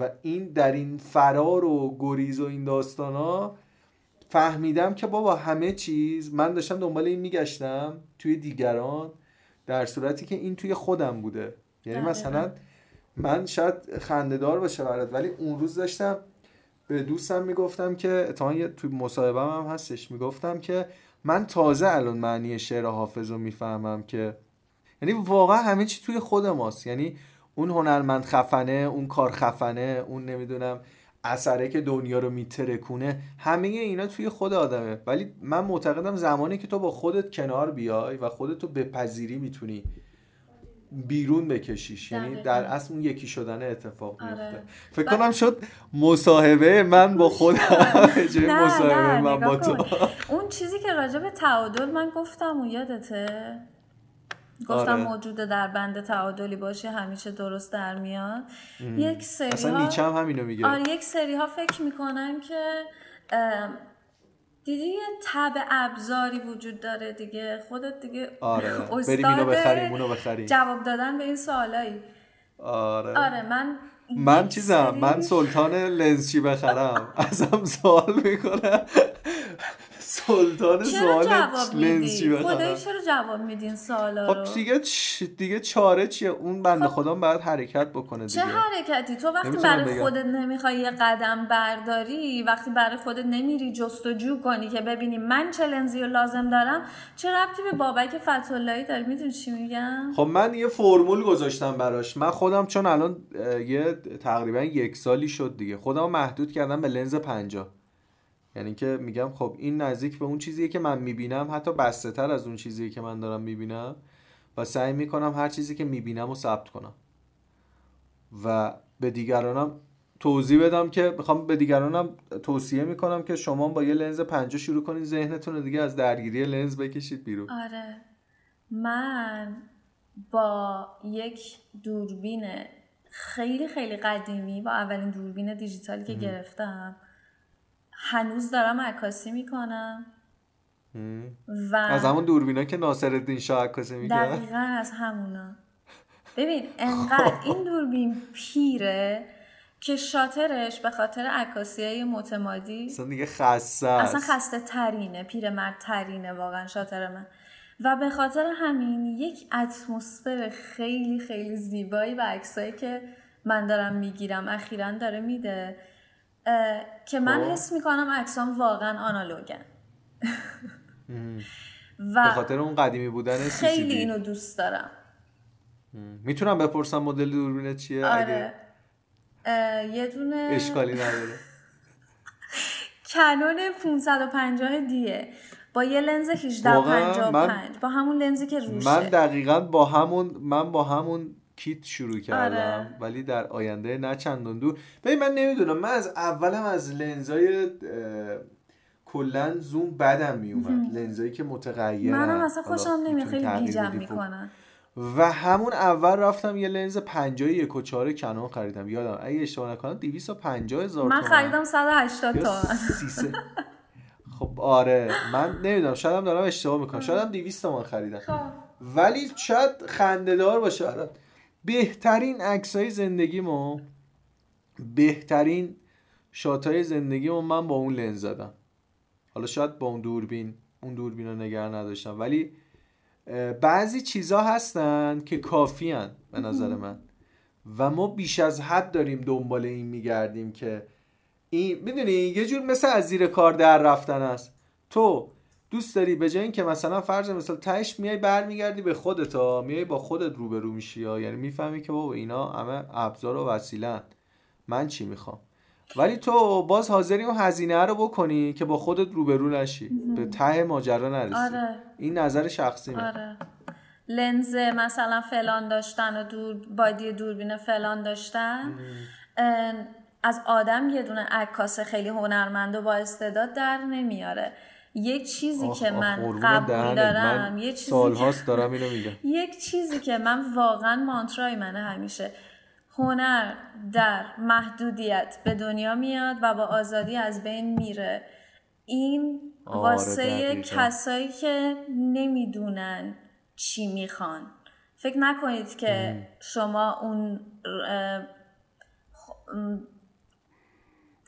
و این در این فرار و گریز و این داستان ها فهمیدم که بابا همه چیز من داشتم دنبال این میگشتم توی دیگران. در صورتی که این توی خودم بوده. یعنی مثلا من شاید خندهدار باشه برات ولی اون روز داشتم به دوستم می‌گفتم که اتفاقا توی مصاحبه هم هستش می‌گفتم که من تازه الان معنی شعر حافظ رو می‌فهمم که یعنی واقعا همه چی توی خود ماست. یعنی اون هنرمند خفنه اون کار خفنه اون نمی‌دونم اثره که دنیا رو میترکونه همه اینا توی خود آدمه. ولی من معتقدم زمانی که تو با خودت کنار بیای و خودتو بپذیری می‌تونی بیرون بکشیش. یعنی در اصل اون یکی شدن اتفاق آره. میفته فکر کنم شد مصاحبه من با خودم مصاحبه من با تو. اون چیزی که راجع به تعادل من گفتم و یادته؟ گفتم آره. موجود در بند تعادلی باشه همیشه درست در میاد. یک سری اصلا ها نیچه هم همینو میگه. آره یک سری ها فکر می‌کنن که دیدی یه تب ابزاری وجود داره دیگه؟ خودت دیگه آره. بریم اینو بخریم اونو بخریم. جواب دادن به این سوالایی. آره. آره من من چیزم؟ من سلطان لنز چی بخرم؟ ازم سوال می‌کنه. سلطان سوال جواب لنز چی خدایی چرا جواب میدین سوالا رو؟ خب دیگه چ- دیگه چاره چیه؟ اون بنده خدا باید حرکت بکنه چه دیگه. حرکتی؟ تو وقتی برای بگم. خودت نمی‌خوای یه قدم برداری وقتی برای خودت نمیری جستجو کنی که ببینی من چه لنزی رو لازم دارم چه ربطی به بابک فتولایی داری؟ می‌دونی چی میگم؟ خب من یه فرمول گذاشتم براش. من خودم چون الان یه تقریبا یک سالی شد دیگه. خودم محدود کردم به لنز پنجا یعنی که میگم خب این نزدیک به اون چیزیه که من می‌بینم حتی بسته تر از اون چیزیه که من دارم می‌بینم و سعی می‌کنم هر چیزی که می‌بینم رو ثبت کنم. و به دیگرانم توضیح بدم که می‌خوام به دیگرانم توصیه می‌کنم که شما با یه لنز پنجا شروع کنید ذهنتون رو دیگه از درگیری لنز بکشید بیرون. آره. من با یک دوربین خیلی خیلی قدیمی با اولین دوربین دیجیتالی که گرفتم هنوز دارم عکاسی می‌کنم. و از همون دوربینا که ناصرالدین شاه عکاسی می‌کرد. دقیقا از همونا. ببین انقدر این دوربین پیره که شاترش به خاطر عکاسی های متمادی اصلا دیگه خسته اصلا. خسته ترینه پیرمرد ترینه واقعا شاتر من. و به خاطر همین یک اتمسفر خیلی خیلی زیبایی و عکسایی که من دارم می‌گیرم اخیرا داره میده. که من خب. حس می‌کنم عکسام واقعا آنالوگن به و خاطر اون قدیمی بودن خیلی. اینو دوست دارم. می‌تونم بپرسم مدل دوربینت چیه؟ اگه آره. اه، یه دونه اشکالی نداره. کنون 550 دیه. با یه لنز واقعا؟ 1855 با همون لنزی که روشه. من دقیقا با همون من با همون کیت شروع کردم آره. ولی در آینده نه چندان دور. ببین من نمی‌دونم. من از اولم از لنزای کلا زوم بدم میومد لنزایی که متغیرن. منم اصلا خوشم نمیاد. خیلی گیجم. می‌کنن و همون اول رفتم یه لنز 50 یک و چهار کنون خریدم. یادم اگه اشتباه نکنم 250 هزار من خریدم 180 یا تومن. 300. خب آره. من نمی‌دونم. شاید هم دارم اشتباه می‌کنم. شاید هم 200 تومن خریدم. خب. ولی شاید خندهدار باشه بهترین عکسای زندگیمو بهترین شاتای زندگیمو من با اون لنز زدم. حالا شاید با اون دوربین اون دوربین رو نگه نداشتم. ولی بعضی چیزا هستن که کافی به نظر من. و ما بیش از حد داریم دنبال این میگردیم که این می‌دونی یه جور مثل از زیر کار در رفتن است. تو دوست داری به جای اینکه مثلا فرض مثال تهش میای برمیگردی به خودت ها میای با خودت روبرو میشی ها یعنی می‌فهمی که بابا اینا همه ابزار و وسیلن من چی می‌خوام؟ ولی تو باز حاضری اون هزینه رو بکنی که با خودت روبرو نشی. به ته ماجرا نرسی. آره. این نظر شخصی من آره. لنز مثلا فلان داشتن و دور بادی دوربین فلان داشتن. از آدم یه دونه عکاس خیلی هنرمند و با استعداد در نمیاره. یک چیزی آخ، که آخ، من قبول. دارم من یه چیزی سالهاست دارم اینو میگم. یک چیزی که من واقعا مانترای منه همیشه. هنر در محدودیت به دنیا میاد و با آزادی از بین میره. این آره، واسه. کسایی که نمی‌دونن چی می‌خوان. فکر نکنید که شما اون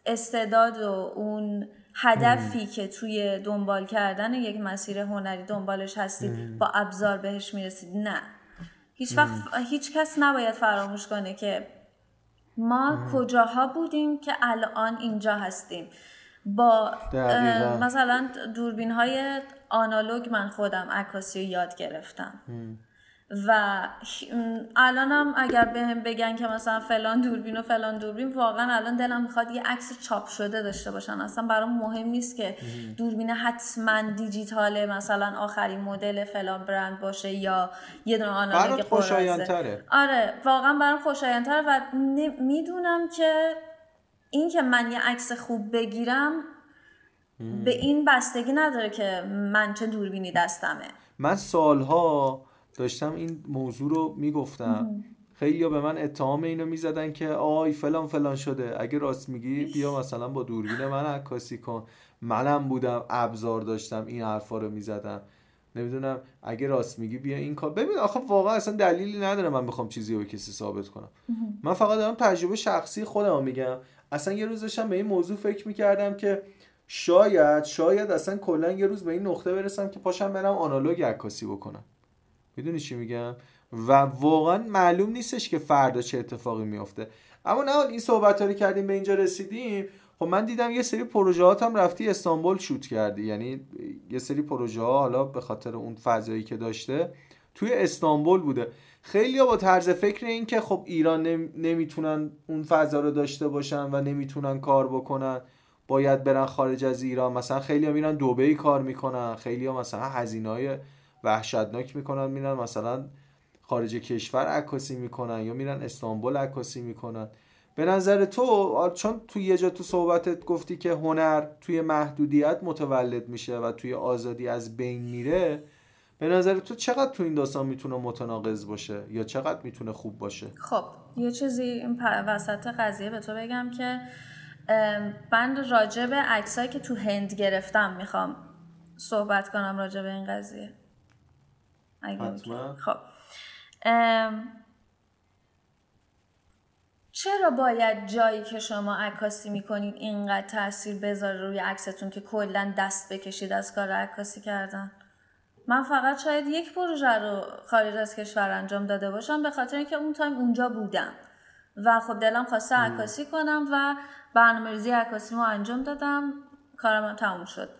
استعداد و اون هدفی که توی دنبال کردن یک مسیر هنری دنبالش هستید با ابزار بهش می‌رسید؟ نه. هیچ وقت هیچ کس نباید فراموش کنه که ما کجاها بودیم که الان اینجا هستیم. با مثلا دوربین های آنالوگ من خودم عکاسی رو یاد گرفتم. و الانم اگر بهم بگن که مثلا فلان دوربین و فلان دوربین واقعا الان دلم می‌خواد یه عکس چاپ شده داشته باشن. اصلا برام مهم نیست که دوربین حتما دیجیتاله مثلا آخرین مدل فلان برند باشه یا یه دونه آنالوگ خوشایندتره. آره واقعا برام خوشایندتره و می‌دونم که این که من یه عکس خوب بگیرم به این بستگی نداره که من چه دوربینی دستمه. من سالها داشتم این موضوع رو می‌گفتم. خیلی به من اتهام اینو می‌زدن که آی فلان فلان شده. اگه راست میگی بیا مثلا با دوربین من عکاسی کن. منم بودم ابزار داشتم این حرفا رو می‌زدم. نمی‌دونم اگه راست میگی بیا این کار. ببین آخه واقعا اصلا دلیلی نداره من بخوام چیزی رو کسی ثابت کنم. من فقط دارم تجربه شخصی خودم میگم. اصلا یه روز داشتم به این موضوع فکر می‌کردم که شاید شاید اصلا کلا یه روز به این نقطه برسم که پاشم برم آنالوگ عکاسی بکنم. می‌دونی چی میگم؟ و واقعا معلوم نیستش که فردا چه اتفاقی میافته. اما نه این صحبت رو کردیم به اینجا رسیدیم خب من دیدم یه سری پروژه هم رفتی استانبول شوت کردی. یعنی یه سری پروژه ها حالا به خاطر اون فضایی که داشته توی استانبول بوده. خیلی با طرز فکر این که خب ایران نمی‌تونن اون فضا رو داشته باشن و نمی‌تونن کار بکنن. باید برن خارج از ایران. مثلا خیلی ها میرن دوبهی کار می‌کنن. خیلی ها مثلا هزینه های وحشتناک می‌کنن میرن مثلا خارج کشور عکاسی می‌کنن یا میرن استانبول عکاسی می‌کنن. به نظر تو چون توی یه جا تو صحبتت گفتی که هنر توی محدودیت متولد میشه و توی آزادی از بین میره به نظر تو چقدر تو این داستان می‌تونه متناقض باشه یا چقدر می‌تونه خوب باشه؟ خب یه چیزی وسط قضیه به تو بگم که من راجع به عکسایی که تو هند گرفتم می‌خوام صحبت کنم راجع به این قضیه. خب. چرا باید جایی که شما عکاسی می‌کنید اینقدر تاثیر بذاره روی عکستون که کلا دست بکشید از کار عکاسی کردن؟ من فقط شاید یک پروژه رو خارج از کشور انجام داده باشم به خاطر اینکه اون تایم اونجا بودم. و خب دلم خواسته عکاسی کنم و برنامه ریزی عکاسی رو انجام دادم. کارم تموم شد.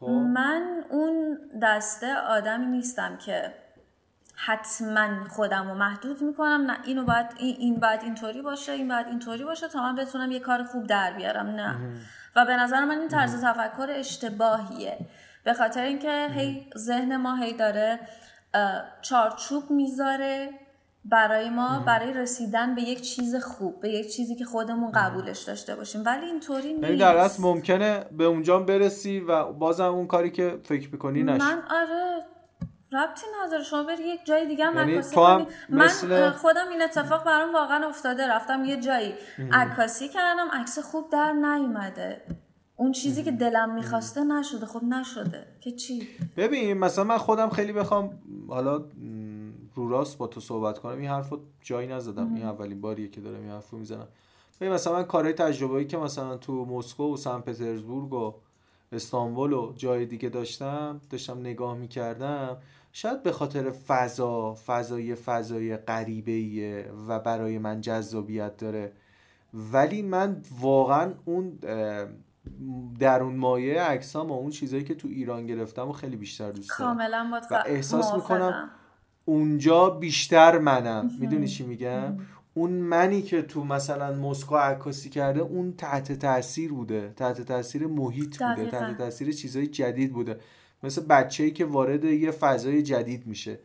خب. من اون دسته آدمی نیستم که حتما خودم رو محدود می‌کنم. نه اینو باید این, این باید اینطوری باشه این باید اینطوری باشه تا من بتونم یه کار خوب در بیارم. نه. و به نظر من این طرز تفکر اشتباهیه. به خاطر اینکه هی ذهن ما هی داره چارچوب می‌ذاره. برای ما برای رسیدن به یک چیز خوب به یک چیزی که خودمون قبولش داشته باشیم. ولی اینطوری یعنی نیست. در اصل ممکنه به اونجا برسی و بازم اون کاری که فکر می‌کنی نشی من آره ربطی نداره. شما بری یک جای دیگه هم یعنی عکاسی کنی. من خودم این اتفاق برام واقعا افتاده. رفتم یه جایی عکاسی کردم. عکس خوب در نیومده. اون چیزی که دلم می‌خواسته نشده. خب نشده. که چی؟ ببین مثلا من خودم خیلی بخوام حالا رو راست با تو صحبت کنم. این حرفو جایی نزدم. این اولین باریه که دارم این حرفو می‌زنم. ببین مثلا من کارهای تجربه‌ای که مثلا تو مسکو و سن پترزبورگ و استانبول و جای دیگه داشتم داشتم نگاه می‌کردم شاید به خاطر فضا فضای فضای غریبه و برای من جذابیت داره. ولی من واقعا اون در اون مایه عکسام و اون چیزایی که تو ایران گرفتم و خیلی بیشتر دوست دارم. و احساس می‌کنم اونجا بیشتر منم. می‌دونی چی میگم؟ اون منی که تو مثلا مسکو عکاسی کرده اون تحت تاثیر بوده. تحت تاثیر محیط بوده. تحت تاثیر چیزای جدید بوده. مثل بچه ای که وارد یه فضای جدید میشه.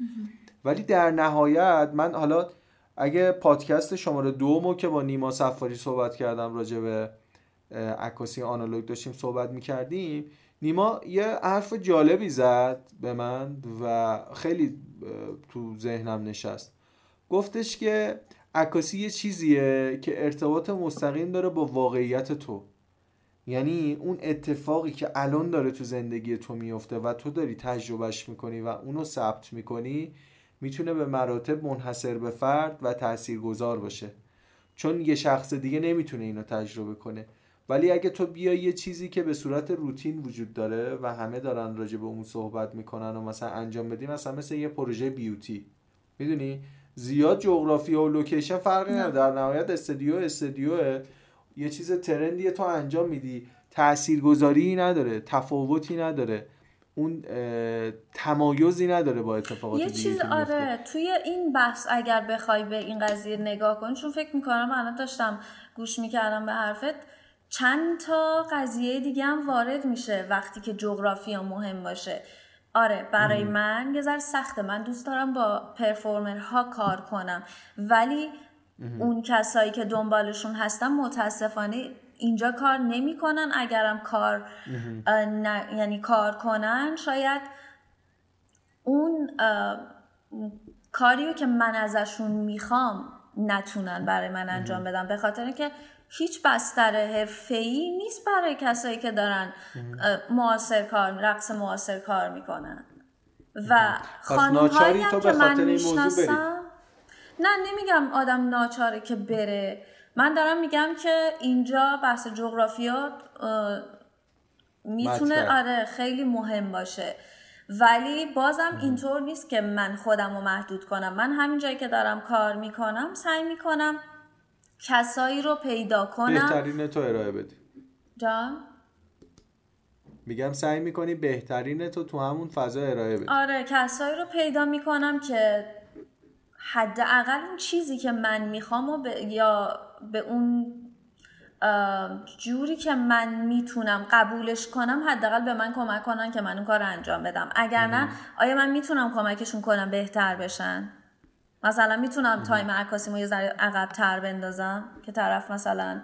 ولی در نهایت من حالا اگه پادکست شماره دومو که با نیما سفاری صحبت کردم راجع به عکاسی آنالوگ داشتیم صحبت می‌کردیم نیما یه حرف جالبی زد به من و خیلی تو ذهنم نشست. گفتش که عکاسی یه چیزیه که ارتباط مستقیم داره با واقعیت تو. یعنی اون اتفاقی که الان داره تو زندگی تو میفته و تو داری تجربهش می‌کنی و اونو ثبت می‌کنی می‌تونه به مراتب منحصر به فرد و تاثیرگذار باشه. چون یه شخص دیگه نمی‌تونه اینو تجربه کنه. ولی اگه تو بیای یه چیزی که به صورت روتین وجود داره و همه دارن راجع به اون صحبت می‌کنن و مثلا انجام بدی مثلا مثل یه پروژه بیوتی می‌دونی؟ زیاد جغرافی و لوکیشن فرقی نداره. در نهایت استودیو استودیو یه چیز ترندیه تو انجام میدی. تاثیرگذاری نداره. تفاوتی نداره. اون تمایزی نداره با اتفاقات یه چیز آره توی این بحث اگر بخوای به این قضیه نگاه کن چون فکر می‌کنم الان داشتم گوش می‌کردم به حرفت چند تا قضیه دیگه هم وارد میشه وقتی که جغرافیا مهم باشه. آره برای من یه ذره سخته. من دوست دارم با پرفورمرها کار کنم. ولی اون کسایی که دنبالشون هستم متاسفانه اینجا کار نمی‌کنن. اگرم کار یعنی کار کنن شاید اون کاریو که من ازشون می‌خوام نتونن برای من انجام بدم به خاطر که هیچ بستر حرفه‌ای نیست برای کسایی که دارن معاصر کار رقص معاصر کار می‌کنن. و خانم هایی که من می‌شناسم نه نمیگم آدم ناچاره که بره. من دارم میگم که اینجا بحث جغرافیا می‌تونه آره خیلی مهم باشه. ولی بازم اینطور نیست که من خودم رو محدود کنم. من همین جایی که دارم کار می‌کنم سعی می‌کنم کسایی رو پیدا کنم. بهترین تو ارائه بدی. جان؟ میگم سعی می‌کنی بهترین تو تو همون فضا ارائه بدی. آره کسایی رو پیدا می‌کنم که حداقل اون چیزی که من می‌خوام و یا به اون جوری که من می‌تونم قبولش کنم حداقل به من کمک کنن که من اون کار رو انجام بدم. اگر نه آیا من می‌تونم کمکشون کنم بهتر بشن؟ مثلا می‌تونم تایم عکاسیمو یه ذره عقب تر بندازم که طرف مثلا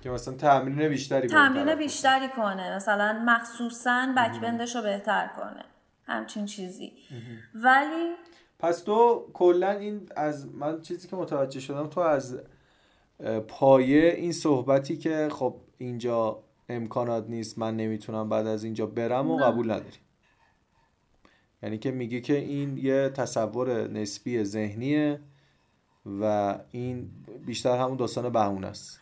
که مثلا تمرین بیشتری تمرین بیشتری کنه مثلا مخصوصا بک بندش رو بهتر کنه. همچین چیزی. ولی پس تو کلا این از من چیزی که متوجه شدم تو از پایه این صحبتی که خب اینجا امکانات نیست من نمی‌تونم بعد از اینجا برم و قبول نداری. یعنی که میگه که این یه تصور نسبی ذهنیه و این بیشتر همون داستان بهونه است.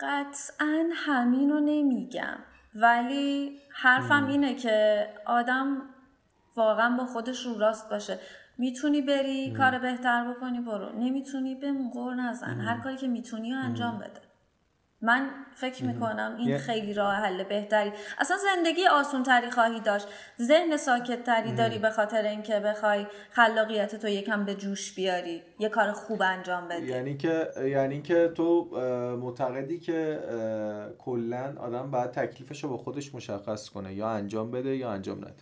قطعا همین رو نمیگم ولی حرفم اینه که آدم واقعا با خودش رو راست باشه. می‌تونی بری کار بهتر بکنی برو. نمی‌تونی بمون قور نزن. هر کاری که می‌تونی انجام بده. من فکر می‌کنم این خیلی راه حل بهتری. اصلا زندگی آسون تری خواهی داشت. ذهن ساکت تری داری به خاطر اینکه بخوای خلاقیت تو یکم به جوش بیاری یه کار خوب انجام بدی. یعنی که یعنی که تو معتقدی که کلا آدم باید تکلیفش رو با خودش مشخص کنه یا انجام بده یا انجام نده.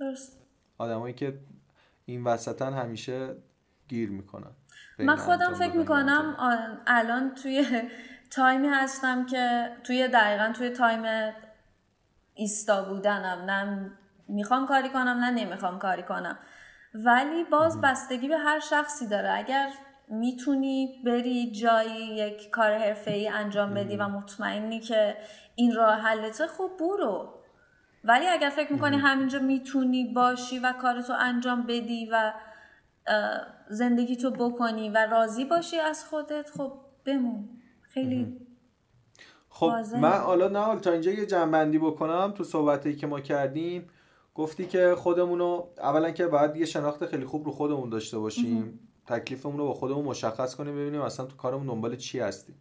درست. آدمایی که این وسطن همیشه گیر می‌کنن. من خودم فکر می‌کنم الان توی تایمی هستم که توی دقیقا توی تایم ایستا بودنم. نه می‌خوام کاری کنم نه نمی‌خوام کاری کنم. ولی باز بستگی به هر شخصی داره. اگر می‌تونی بری جایی یک کار حرفه ای انجام بدی و مطمئنی که این راه حلته خب برو. ولی اگر فکر می‌کنی همینجا می‌تونی باشی و کارتو انجام بدی و زندگی تو بکنی و راضی باشی از خودت خب بمون. خیلی خب من حالا نه تا اینجا یه جنبندی بکنم تو صحبتی که ما کردیم. گفتی که خودمونو اولا که باید یه شناخت خیلی خوب رو خودمون داشته باشیم. تکلیفمون رو با خودمون مشخص کنیم ببینیم اصلا تو کارمون دنبال چی هستیم.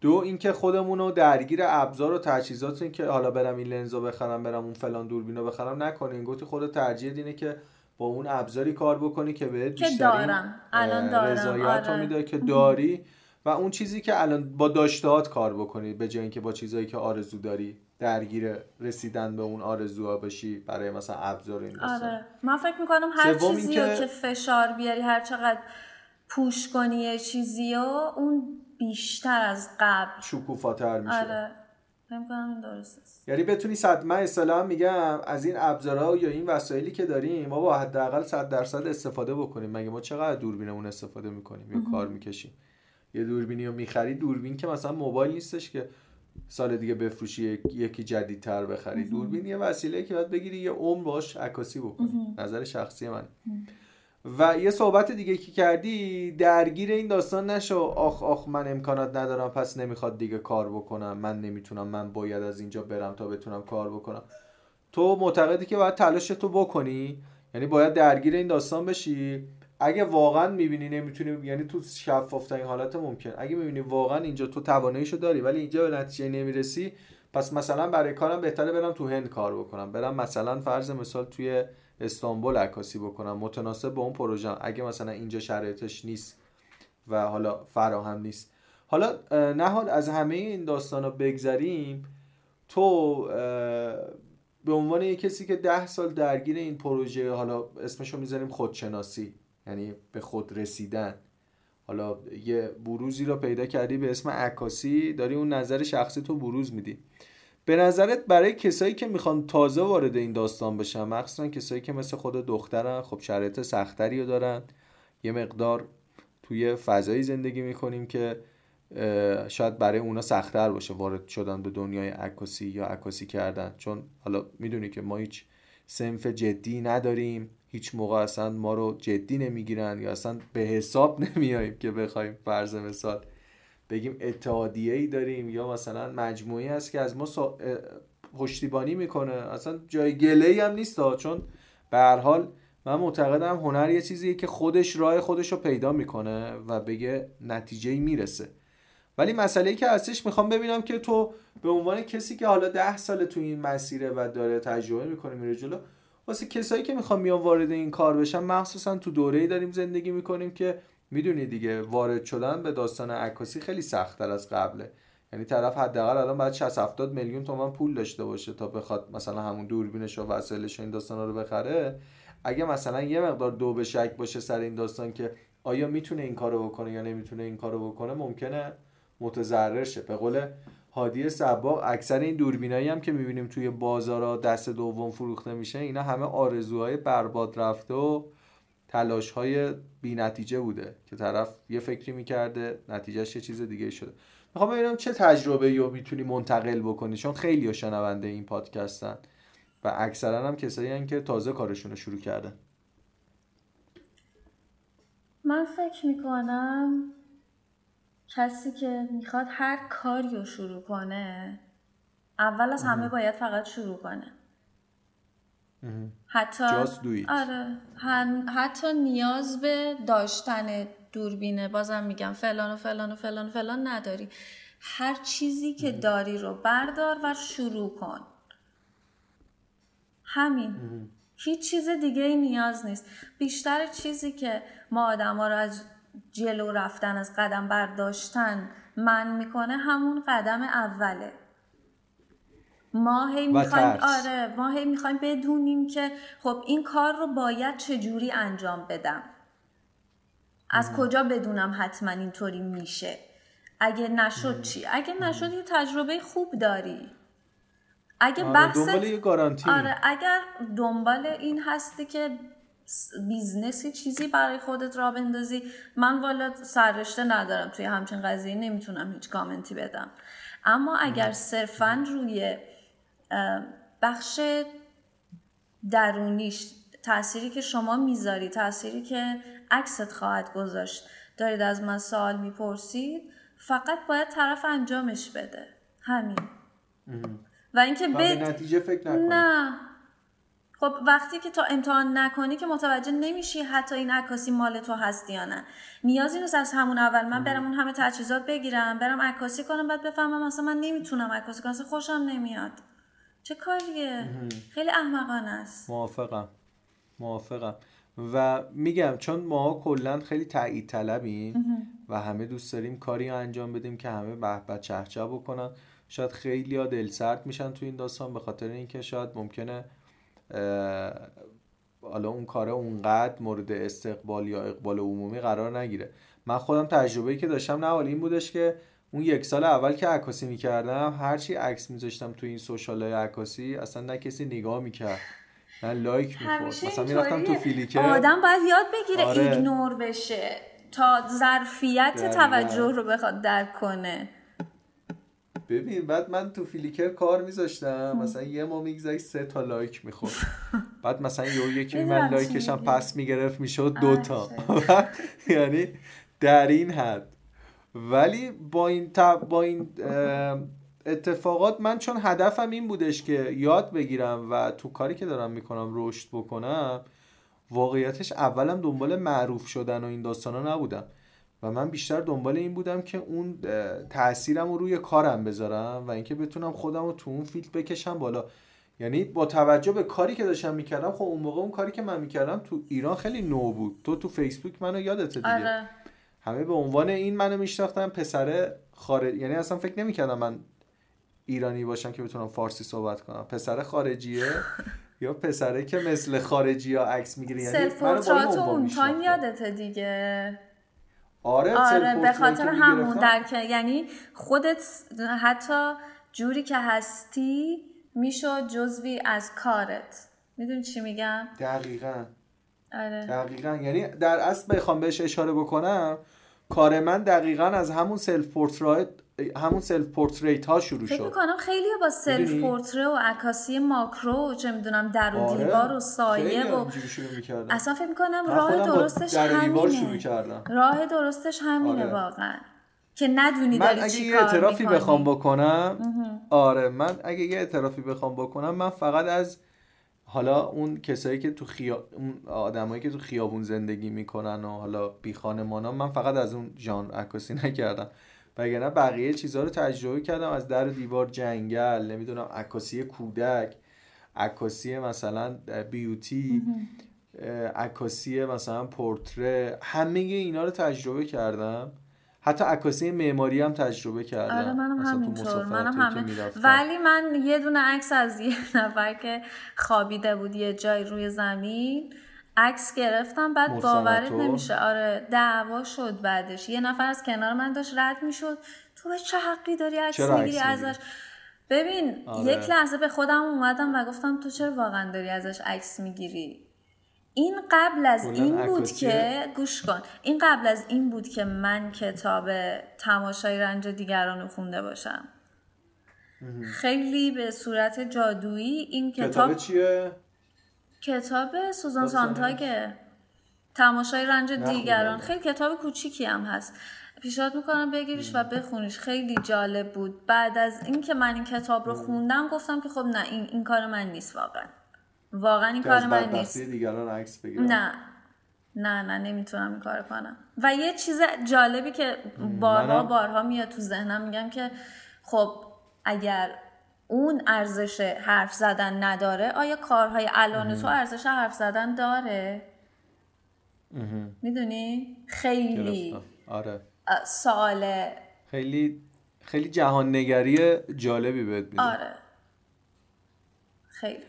دو اینکه خودمون رو درگیر ابزار و تجهیزات که حالا برم این لنزو بخرم برم اون فلان دوربینو بخرم نکنین گفتی خود ترجیح اینه که با اون ابزاری کار بکنی که بهت بیشترین. الان دارم. رضایت آره. میده که داری و اون چیزی که الان با داشتهات کار بکنی به جای اینکه با چیزایی که آرزو داری درگیر رسیدن به اون آرزوها باشی برای مثلا ابزار این آره من فکر می‌کنم هر چیزی که... که فشار بیاری هر چقدر پوش کنی چیزی اون بیشتر از قبل شکوفاتر میشه آره یعنی بتونی صد من اصطلاحا میگم از این ابزارها یا این وسایلی که داریم ما با حداقل 100 درصد استفاده بکنیم. مگه ما چقدر دوربینمون استفاده می‌کنیم یا کار می‌کشیم؟ یه دوربینی رو می‌خری دوربین که مثلا موبایل نیستش که سال دیگه بفروشی یکی جدیدتر بخری. دوربین یه وسیله که باید بگیری یه عمر باش عکاسی بکنی. نظر شخصی من. و یه صحبت دیگه که کردی درگیر این داستان نشو. آخ آخ من امکانات ندارم پس نمی‌خواد دیگه کار بکنم. من نمی‌تونم من باید از اینجا برم تا بتونم کار بکنم. تو معتقدی که باید تلاش تو بکنی؟ یعنی باید درگیر این داستان بشی؟ اگه واقعا می‌بینی نمی‌تونی یعنی تو شفاف این حالت ممکن. اگه می‌بینی واقعا اینجا تو تواناییشو داری ولی اینجا به نتیجه نمی‌رسی پس مثلا برای کارم بهتره برم تو هند کار بکنم. برم مثلا فرض مثال توی استانبول عکاسی بکنم. متناسب با اون پروژه اگه مثلا اینجا شرایطش نیست و حالا فراهم نیست. حالا نه حال از همه این داستان رو بگذریم تو به عنوان یک کسی که ده سال درگیر این پروژه حالا اسمشو می‌ذاریم خودشناسی یعنی به خود رسیدن. حالا یه بروزی رو پیدا کردی به اسم عکاسی داری اون نظر شخصی تو بروز میدی. به نظرت برای کسایی که می‌خوان تازه وارد این داستان بشن مخصوصا کسایی که مثل خود دخترن خب شرایط سختری رو دارن. یه مقدار توی فضایی زندگی می‌کنیم که شاید برای اونا سختتر باشه وارد شدن به دنیای عکاسی یا عکاسی کردن. چون حالا می‌دونی که ما هیچ سنف جدی نداریم. هیچ موقع اصلا ما رو جدی نمی‌گیرن یا اصلا به حساب نمیاییم که بخوایم فرض مثال بگیم اتحادیه ای داریم یا مثلا مجموعی هست که از ما پشتیبانی می‌کنه. اصلا جای گله ای هم نیست چون به هر حال من معتقدم هنر یه چیزیه که خودش راه خودش رو پیدا می‌کنه و بگه نتیجه می‌رسه. ولی مسئله ای که هستش می‌خوام ببینم که تو به عنوان کسی که حالا ده سال تو این مسیره و داره تجربه می‌کنه میره جلو واسه کسایی که می‌خوام میان وارد این کار بشن مخصوصا تو دوره‌ای داریم زندگی می‌کنیم که می‌دونی دیگه وارد شدن به داستان عکاسی خیلی سختتر از قبله. یعنی طرف حداقل الان باید 60 70 میلیون تومن پول داشته باشه تا بخواد مثلا همون دوربینش و وسایلش این داستانا رو بخره. اگه مثلا یه مقدار دو به شک باشه سر این داستان که آیا می‌تونه این کارو بکنه یا نمی‌تونه این کارو بکنه ممکنه متضرر شه. به قول هادی سبا اکثر این دوربینایی هم که می‌بینیم توی بازارا دست دوم فروخته میشه اینا همه آرزوهای برباد رفته و تلاش های بی نتیجه بوده که طرف یه فکری می‌کرده نتیجهش یه چیز دیگه شده. می‌خوام ببینم چه تجربه رو می‌تونی منتقل بکنی چون خیلی شنونده این پادکستن و اکثرا هم کسایی که تازه کارشون رو شروع کردن. من فکر می‌کنم کسی که می‌خواد هر کاری رو شروع کنه اول از همه باید فقط شروع کنه. حتی آره. حتی نیاز به داشتن دوربینه بازم میگم فلان و فلان و فلان و فلان نداری. هر چیزی که داری رو بردار و شروع کن. همین. هیچ چیز دیگه ای نیاز نیست. بیشتر چیزی که ما آدم ها رو از جلو رفتن از قدم برداشتن من می‌کنه همون قدم اوله. ما هی می‌خوایم آره ما هی می‌خوایم بدونیم که خب این کار رو باید چجوری انجام بدم. از کجا بدونم حتما اینطوری میشه؟ اگه نشد چی؟ اگه نشد یه تجربه خوب داری. اگه آره بحث آره اگر دنبال این هستی که business ی چیزی برای خودت راه بندازی من والا سررشته ندارم توی همچین قضیه نمی‌تونم هیچ کامنتی بدم. اما اگر صرفا روی بخش درونیش تأثیری که شما می‌ذاری تأثیری که عکست خواهد گذاشت. دارید از من سوال می‌پرسید فقط باید طرف انجامش بده. همین. و اینکه به نتیجه فکر نکنی. نه. خب وقتی که تو امتحان نکنی که متوجه نمیشی حتی این عکاسی مال تو هست یا نه. نیازی نیست از همون اول من برم اون همه تجهیزات بگیرم برم عکاسی کنم بعد بفهمم مثلا من نمی‌تونم عکاسی کنم خوشم نمیاد. چه کاریه؟ خیلی احمقانه است. موافقم. موافقم. و میگم چون ما کلا خیلی تایید طلبیم و همه دوست داریم کاری انجام بدیم که همه به به چهچه بکنن شاید خیلی ها دل سرد میشن تو این داستان به خاطر اینکه شاید ممکنه حالا اون کار اونقدر مورد استقبال یا اقبال عمومی قرار نگیره. من خودم تجربه‌ای که داشتم نه این بودش که اون یک سال اول که عکاسی می‌کردم هرچی عکس میذاشتم تو این social های عکاسی اصلا نه کسی نگاه می‌کرد نه like می‌خورد. مثلا می‌رفتم تو Flickr. آدم باید یاد بگیره آره. ignore بشه تا ظرفیت توجه رو بخواد درک کنه. ببین بعد من تو Flickr کار میذاشتم. مثلا یه ماه می‌گذشت سه تا like می‌خورد. بعد مثلا یه یکی من لایکشم پس می‌گرفت می‌شد دوتا یعنی در این حد. ولی با این, با این اتفاقات من چون هدفم این بودش که یاد بگیرم و تو کاری که دارم می‌کنم رشد بکنم واقعیتش اولم دنبال معروف شدن و این داستانا نبودم. و من بیشتر دنبال این بودم که اون تاثیرم رو روی کارم بذارم و اینکه بتونم خودم رو تو اون فیلد بکشم بالا. یعنی با توجه به کاری که داشتم می‌کردم خب اون موقع اون کاری که من می‌کردم تو ایران خیلی نو بود. تو تو فیسبوک منو یادت دیگه. آره. همه به عنوان این منو میشناختن پسر خارج یعنی اصلا فکر نمی‌کردم من ایرانی باشم که بتونم فارسی صحبت کنم. پسر خارجیه یا پسره که مثل خارجی ها عکس می‌گیره؟ یعنی اون تایم یادته دیگه. آره آره به خاطر همون درک یعنی خودت حتی جوری که هستی می‌شد جزئی از کارت. می‌دونی چی میگم؟ دقیقا. آره. دقیقا. یعنی در اصل بخوام بهش اشاره بکنم کار من دقیقا از همون self-portrait همون self-portrait ها شروع شد. فکر می‌کنم خیلی با self-portrait و عکاسی ماکرو چه می‌دونم در و آره. دیوار و سایه و اصلا فکر می‌کنم راه درستش همینه. راه درستش همینه آره. واقعا. که ندونی من اگه یه اعترافی بخوام بکنم آره من اگه یه اعترافی بخوام بکنم من فقط از حالا اون کسایی که تو خیا... اون آدمایی که تو خیابون زندگی می‌کنن و حالا بی خانمانا من فقط از اون ژانر عکاسی نکردم. وگرنه بقیه چیزها رو تجربه کردم از در و دیوار جنگل نمی‌دونم عکاسی کودک عکاسی مثلا بیوتی عکاسی مثلا پورتره همه اینا رو تجربه کردم. حتی عکاسی معماری هم تجربه کردم. آره منم همینطور منم همه. ولی من یه دونه عکس از یه نفر که خوابیده بود یه جای روی زمین عکس گرفتم بعد باورت نمیشه. آره دعوا شد بعدش. یه نفر از کنار من داشت رد می‌شد. تو به چه حقی داری عکس می‌گیری ازش؟ ببین آره. یک لحظه به خودم اومدم و گفتم تو چرا واقعا داری ازش عکس می‌گیری؟ این قبل از این بود که گوش کن. این قبل از این بود که من کتاب تماشای رنج دیگران رو خونده باشم. خیلی به صورت جادویی این کتاب کتاب چیه؟ کتاب سوزان سانتاگه تماشای رنج دیگران. خیلی کتاب کوچیکی هم هست. پیشنهاد می‌کنم بگیریش و بخونیش. خیلی جالب بود. بعد از اینکه من این کتاب رو خوندم گفتم که خب نه این این کار من نیست واقعا. واقعا این کار من نیست. دیگران عکس بگیرم. نه. نه نه نمی‌تونم این کار کنم. و یه چیز جالبی که بارها بارها میاد تو ذهنم میگم که خب اگر اون ارزش حرف زدن نداره آیا کارهای الان تو ارزش حرف زدن داره؟ می‌دونی؟ خیلی. آره. سوال. خیلی خیلی جهان نگری جالبی بهت میده. آره. خیلی.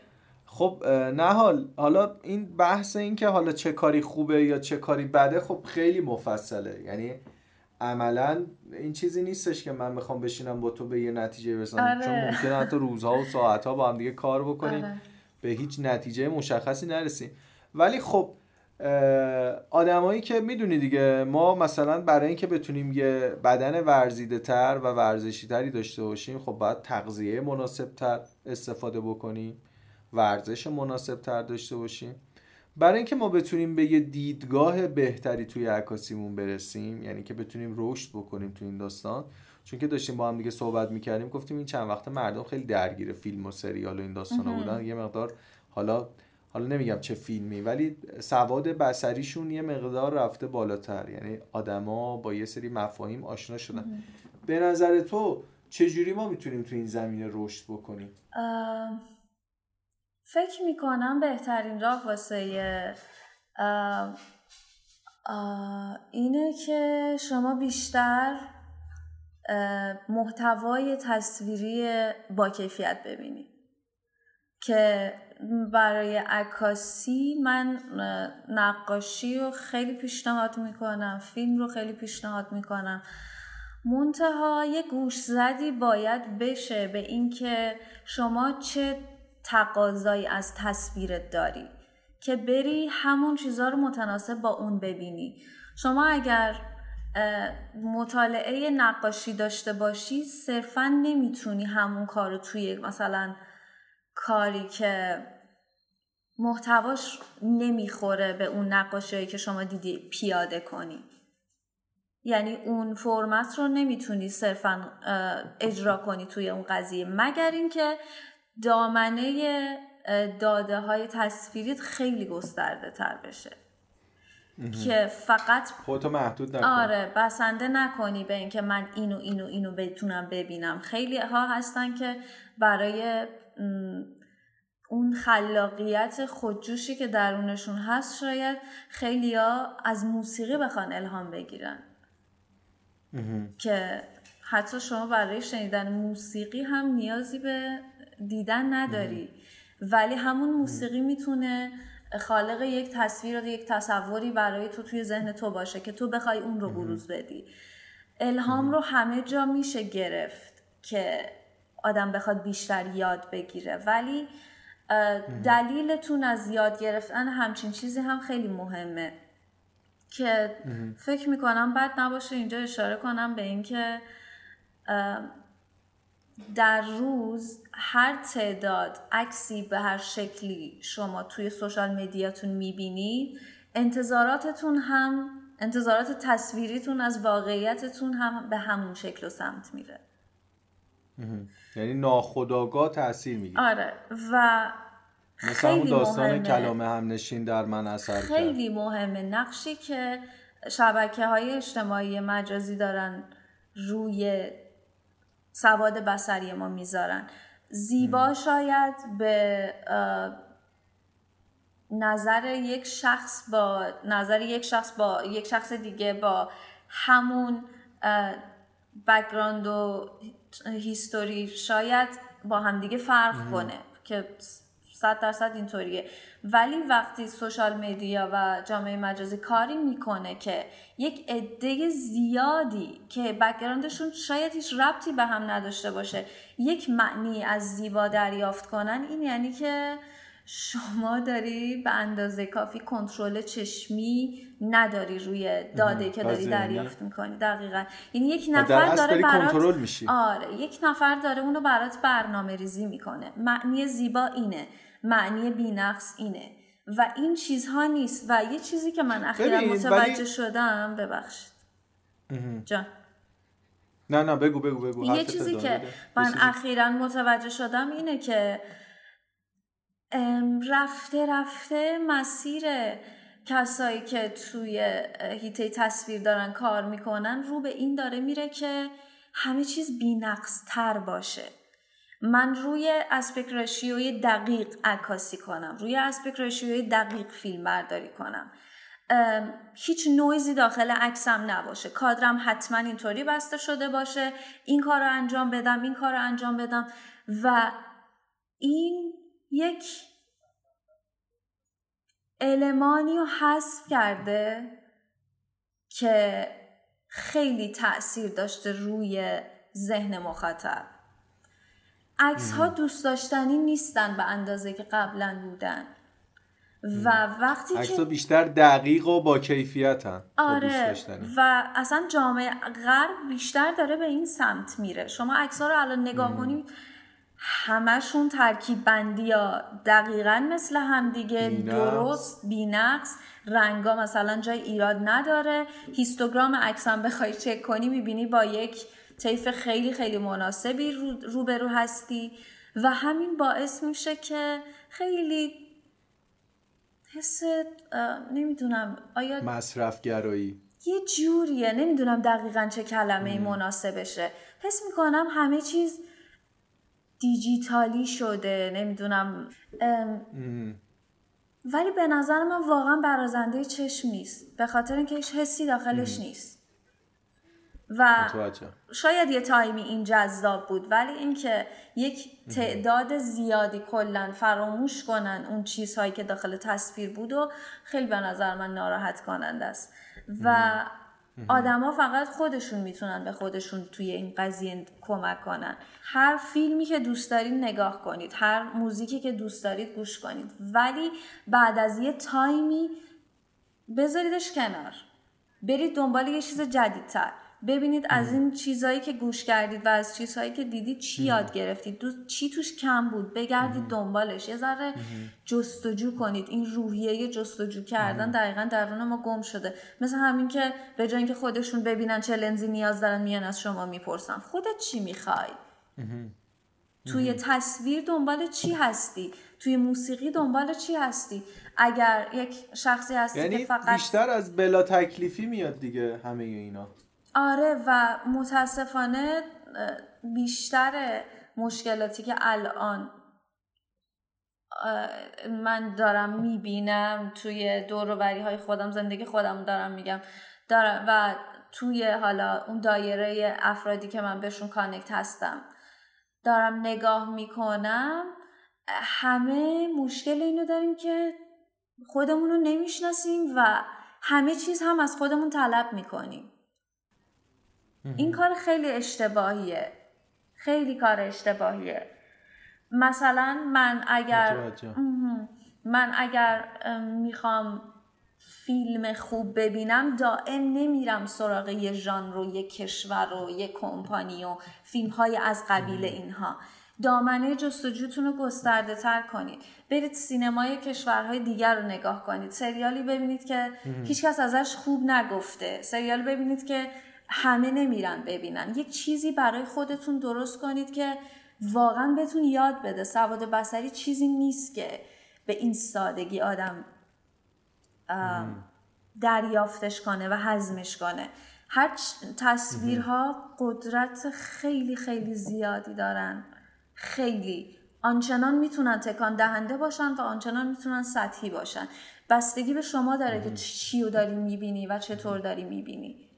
خب نه حال حالا این بحث این که حالا چه کاری خوبه یا چه کاری بده خب خیلی مفصله. یعنی عملا این چیزی نیستش که من می‌خوام بشینم با تو به یه نتیجه برسم. آره. چون ممکنه حتی روزها و ساعتها با هم دیگه کار بکنیم. آره. به هیچ نتیجه مشخصی نرسیم. ولی خب آدمایی که می‌دونی دیگه ما مثلا برای اینکه بتونیم یه بدن ورزیده تر و ورزشی تری داشته باشیم خب باید تغذیه مناسب تر استفاده بکنیم. ورزش مناسب تر داشته باشیم. برای اینکه ما بتونیم به یه دیدگاه بهتری توی عکاسیمون برسیم یعنی که بتونیم رشد بکنیم تو این داستان چون که داشتیم با هم دیگه صحبت می‌کردیم گفتیم این چند وقت مردم خیلی درگیر فیلم و سریال و این داستان بودن. یه مقدار حالا حالا نمیگم چه فیلمی ولی سواد بسریشون یه مقدار رفته بالاتر. یعنی آدما با یه سری مفاهیم آشنا شدن. به نظر تو چجوری ما می‌تونیم تو این زمینه رشد بکنیم؟ فکر می‌کنم بهترین راه واسه اینه که شما بیشتر محتوای تصویری با کیفیت ببینید که برای عکاسی من نقاشی رو خیلی پیشنهاد می‌کنم فیلم رو خیلی پیشنهاد می‌کنم. منتها یه گوش زدی باید بشه به اینکه شما چه تقاضایی از تصویرت داری که بری همون چیزها رو متناسب با اون ببینی. شما اگر مطالعه نقاشی داشته باشی صرفا نمی‌تونی همون کارو توی مثلا کاری که محتواش نمی‌خوره به اون نقاشی که شما دیدی پیاده کنی. یعنی اون فرمت رو نمی‌تونی صرفا اجرا کنی توی اون قضیه. مگر اینکه دامنه داده های تصویریت خیلی گسترده تر بشه. که فقط خودتو محدود نکنی آره بسنده نکنی به اینکه من اینو اینو اینو بتونم ببینم. خیلی ها هستن که برای اون خلاقیت خودجوشی که درونشون هست شاید خیلی ها از موسیقی بخوان الهام بگیرن. که حتی شما برای شنیدن موسیقی هم نیازی به دیدن نداری. ولی همون موسیقی می‌تونه خالق یک تصویر و یک تصوری برای تو توی ذهن تو باشه که تو بخوای اون رو بروز بدی. الهام رو همه جا میشه گرفت که آدم بخواد بیشتر یاد بگیره. ولی دلیلتون از یاد گرفتن همچین چیزی هم خیلی مهمه. که فکر می‌کنم بد نباشه اینجا اشاره کنم به اینکه در روز هر تعداد عکسی به هر شکلی شما توی سوشال میدیاتون می‌بینید انتظاراتتون هم انتظارات تصویریتون از واقعیتتون هم به همون شکل و سمت میره. یعنی ناخداگاه تاثیر می‌گیره. آره. و مثل همون داستان کلام همنشین در من اثر خیلی مهمه. نقشی که شبکه های اجتماعی مجازی دارن روی سواد بسری ما می‌ذارن. زیبا شاید به نظر یک شخص با نظر یک شخص با یک شخص دیگه با همون background و history شاید با همدیگه فرق کنه که صد درصد اینطوریه. ولی وقتی social media و جامعه مجازی کاری می‌کنه که یک عده زیادی که background شون شاید هیچ ربطی به هم نداشته باشه یک معنی از زیبا دریافت کنن این یعنی که شما داری به اندازه کافی کنترل چشمی نداری روی داده که داری دریافت می‌کنی. دقیقا. یعنی یک نفر داره برات آره یک نفر داره اونو برات برنامه ریزی می‌کنه. معنی زیبا اینه. معنی بینقص اینه. و این چیزها نیست. و یه چیزی که من اخیرا متوجه شدم ببخشید. جان. نه نه بگو بگو بگو. یه چیزی که من اخیرا متوجه شدم اینه که رفته رفته مسیر کسایی که توی هیته تصویر دارن کار می‌کنن رو به این داره میره که همه چیز بینقص تر باشه. من روی اسپک رشیوی دقیق عکاسی کنم. روی اسپک رشیوی دقیق فیلم برداری کنم هیچ نویزی داخل عکسم نباشه. کادرم حتما اینطوری بسته شده باشه. این کار رو انجام بدم این کار رو انجام بدم. و این یک المانی رو حذف کرده که خیلی تاثیر داشته روی ذهن مخاطب. عکس ها دوست داشتنی نیستن به اندازه که قبلا بودن. و وقتی عکس ها بیشتر دقیق و با کیفیت هم آره. و اصلا جامعه غرب بیشتر داره به این سمت میره. شما عکس ها رو الان نگاه کنید همشون ترکیب بندی یا دقیقا مثل همدیگه درست بینقص رنگا مثلا جای ایراد نداره. هیستوگرام عکسم بخوای چک کنی می‌بینی با یک طیف خیلی خیلی مناسبی روبرو هستی و همین باعث میشه که خیلی حس نمی‌دونم آیا مصرفگرایی. یه جوریه نمی‌دونم دقیقا چه کلمه مناسبشه حس می‌کنم همه چیز دیجیتالی شده نمی‌دونم ولی به نظر من واقعا برازنده چشم نیست. به خاطر اینکه هیچ حسی داخلش نیست. و شاید یه تایمی این جذاب بود ولی اینکه یک تعداد زیادی کلا فراموش کنن اون چیزهایی که داخل تصویر بود و خیلی به نظر من ناراحت کننده است. و آدما فقط خودشون می‌تونن به خودشون توی این قضیه کمک کنن. هر فیلمی که دوست دارید نگاه کنید هر موزیکی که دوست دارید گوش کنید. ولی بعد از یه تایمی بذاریدش کنار. برید دنبال یه چیز جدیدتر. ببینید از این چیزهایی که گوش کردید و از چیزهایی که دیدید چی یاد گرفتید؟ دو چی توش کم بود؟ بگردید دنبالش. یه ذره جستجو کنید. این روحیه جستجو کردن دقیقا درون ما گم شده. مثل همین که به جای اینکه خودشون ببینن چه لنزی نیاز دارن میان از شما می‌پرسن. خودت چی می‌خوای؟ توی تصویر دنبال چی هستی؟ توی موسیقی دنبال چی هستی؟ اگر یک شخصی هستی یعنی که فقط بیشتر از بلا تکلیفی میاد دیگه همه اینا. آره و متاسفانه بیشتر مشکلاتی که الان من دارم می‌بینم توی دوروبری های خودم زندگی خودم دارم میگم. دارم و توی حالا اون دایره افرادی که من بهشون کانکت هستم دارم نگاه می‌کنم. همه مشکل اینو داریم که خودمون رو نمی‌شناسیم و همه چیز هم از خودمون طلب می‌کنیم. این کار خیلی اشتباهیه. خیلی کار اشتباهیه. مثلا من اگر من اگر می‌خوام فیلم خوب ببینم دائم نمیرم سراغ یه ژانر و یه کشور و یه کمپانی و فیلم های از قبیل اینها. دامنه جستجوتون رو گسترده تر کنید. برید سینمای کشورهای دیگر رو نگاه کنید. سریالی ببینید که هیچکس ازش خوب نگفته. سریال ببینید که همه نمیرن ببینن. یک چیزی برای خودتون درست کنید که واقعا بهتون یاد بده. سواد بسری چیزی نیست که به این سادگی آدم دریافتش کنه و هضمش کنه. هر تصویرها قدرت خیلی خیلی زیادی دارن. خیلی. آنچنان می‌تونن تکان دهنده باشن و آنچنان می‌تونن سطحی باشن. بستگی به شما داره که چی رو داری می‌بینی و چطور داری می‌بینی.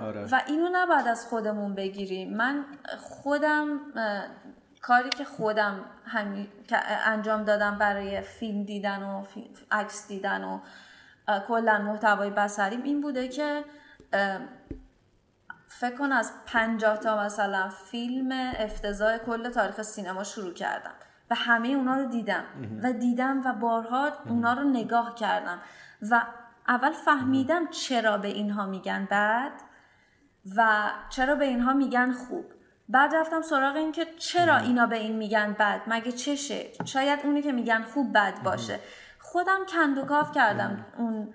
آره. و اینو نباید از خودمون بگیریم. من خودم کاری که خودم همی... انجام دادم برای فیلم دیدن و عکس دیدن و کلا محتوای بصریم این بوده که فکر کن از پنجاه تا مثلا فیلم افتضاح کل تاریخ سینما شروع کردم و همه اونا رو دیدم. و دیدم و بارها اونا رو نگاه کردم. و اول فهمیدم چرا به اینها میگن بد و چرا به اینها میگن خوب. بعد رفتم سراغ این که چرا اینا به این میگن بد؟ مگه چشه؟ شاید اونی که میگن خوب بد باشه. خودم کندوکاف کردم. اون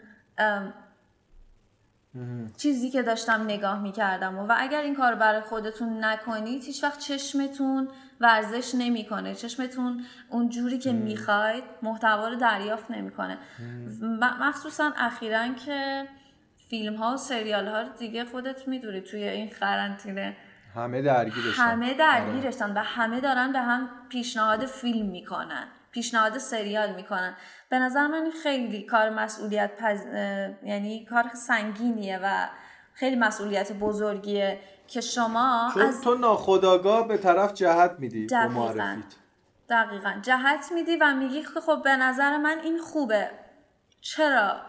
چیزی که داشتم نگاه می‌کردم و, و اگر این کار برای خودتون نکنید هیچ وقت چشمتون ورزش نمی‌کنه. چشمتون اون جوری که می‌خواید محتوا رو دریافت نمی‌کنه. مخصوصا اخیرا که فیلم ها و سریال ها دیگه خودت می‌دونی توی این قرنطینه. همه درگیرشن. همه درگیرشن و همه دارن به هم پیشنهاد فیلم می‌کنن. پیشنهاد سریال می‌کنن. به نظر من خیلی کار مسئولیت پز... یعنی کار سنگینیه و خیلی مسئولیت بزرگیه که شما چون از... تو ناخودآگاه به طرف جهت میدی دقیقا. دقیقا. جهت میدی و میگی خب به نظر من این خوبه. چرا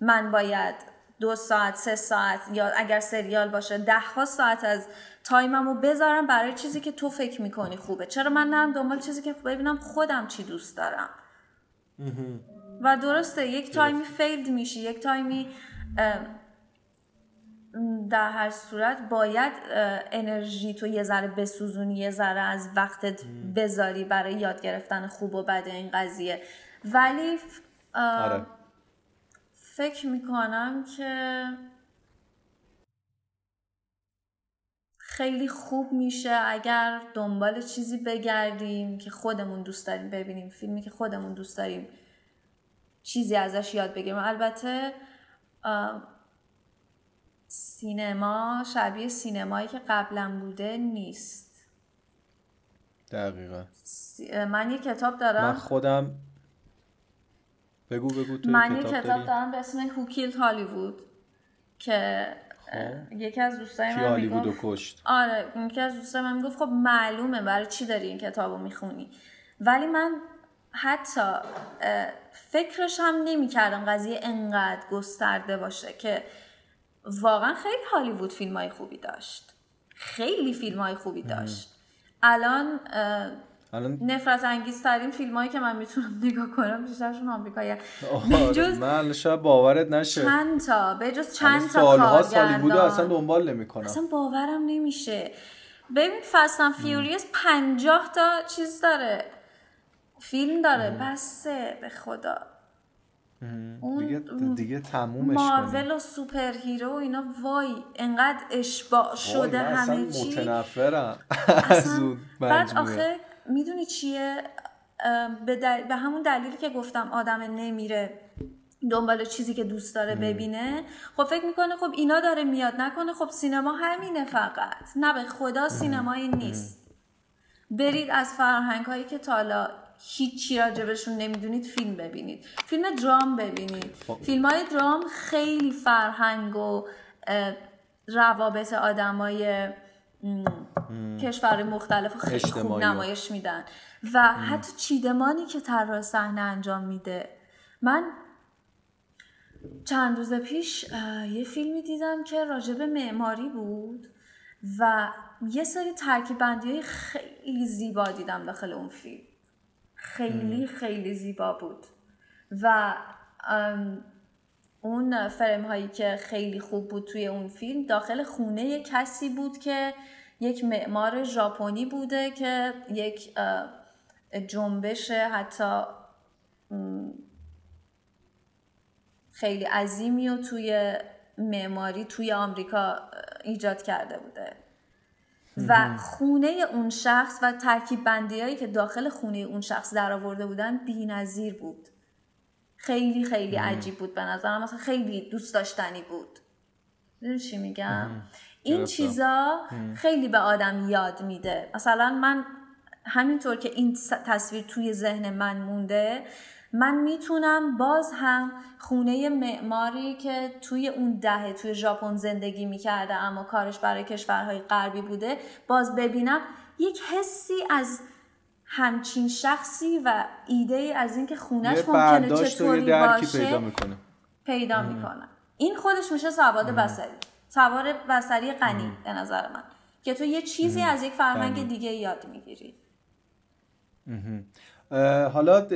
من باید دو ساعت سه ساعت یا اگر سریال باشه ده ها ساعت از تایممو بذارم برای چیزی که تو فکر می‌کنی خوبه. چرا من نرم دنبال چیزی که ببینم خودم چی دوست دارم. و درسته یک تایمی fail میشی. یک تایمی در هر صورت باید انرژی تو یه ذره بسوزونی یه ذره از وقتت بذاری برای یاد گرفتن خوب و بد این قضیه. ولی آره. فکر می‌کنم که خیلی خوب میشه اگر دنبال چیزی بگردیم که خودمون دوست داریم ببینیم. فیلمی که خودمون دوست داریم چیزی ازش یاد بگیریم. البته سینما شبیه سینمایی که قبلا بوده نیست. دقیقا. من یه کتاب دارم. من خودم بگو بگو تو من یه کتاب دارم به اسم هوکیل هالیوود که. یکی از دوستای من هالیوودو کشت؟ آره یکی از دوستای من می‌گفت خب معلومه برای چی داری این کتابو می‌خونی؟ ولی من حتی فکرش هم نمی کردم قضیه انقدر گسترده باشه که واقعا خیلی هالیوود فیلم های خوبی داشت. خیلی فیلم های خوبی داشت. الان الان نفرت انگیز ترین فیلم هایی که من می‌تونم نگاه کنم بیشترشون آمریکایی آره، جز من شاید باورت نشه. چند تا به جز الان چند تا سالها سالی بوده. اصلا دنبال نمی‌کنم. اصلا باورم نمیشه. ببین Fast and Furious پنجاه تا چیز داره. فیلم داره بسه به خدا. اون دیگه دیگه تمومش مارول و superhero و اینا وای انقدر اشباع شده همه چی. متنفرم. از بعد. آخه می‌دونی چیه؟ به, دل- به همون دلیلی که گفتم آدم نمیره دنبال چیزی که دوست داره ببینه. خب فکر می‌کنه خب اینا داره میاد. نکنه خب سینما همینه فقط. نه به خدا سینمایی نیست. برید از فرهنگ هایی که تا حالا هیچی راجبشون نمی‌دونید فیلم ببینید. فیلم درام ببینید. فیلم های درام خیلی فرهنگ و روابط آدمای کشور مختلف خیلی خوب. نمایش میدن. و حتی چیدمانی که طراح صحنه انجام میده. من چند روز پیش یه فیلمی دیدم که راجب معماری بود و یه سری ترکیب بندی های خیلی زیبا دیدم داخل اون فیلم. خیلی خیلی زیبا بود. و اون فرم هایی که خیلی خوب بود توی اون فیلم داخل خونه کسی بود که یک معمار ژاپنی بوده که یک جنبش حتی خیلی عظیمی و توی معماری توی آمریکا ایجاد کرده بوده. و خونه اون شخص و ترکیب بندی هایی که داخل خونه اون شخص در آورده بودن بی نظیر بود. خیلی خیلی عجیب بود به نظرم. مثلا خیلی دوست داشتنی بود. چی میگم؟ این گرفتم. چیزا خیلی به آدم یاد میده. مثلا من همینطور که این تصویر توی ذهن من مونده من می‌تونم باز هم خونه معماری که توی اون دهه توی ژاپن زندگی می‌کرده اما کارش برای کشورهای غربی بوده باز ببینم یک حسی از همچین شخصی و ایده از اینکه خونش ممکنه چطوری باشه پیدا می‌کنه. پیدا می‌کنم این خودش میشه سواد بصری. سواد بصری غنی به نظر من. که تو یه چیزی از یک فرهنگ دیگه یاد می‌گیری. حالا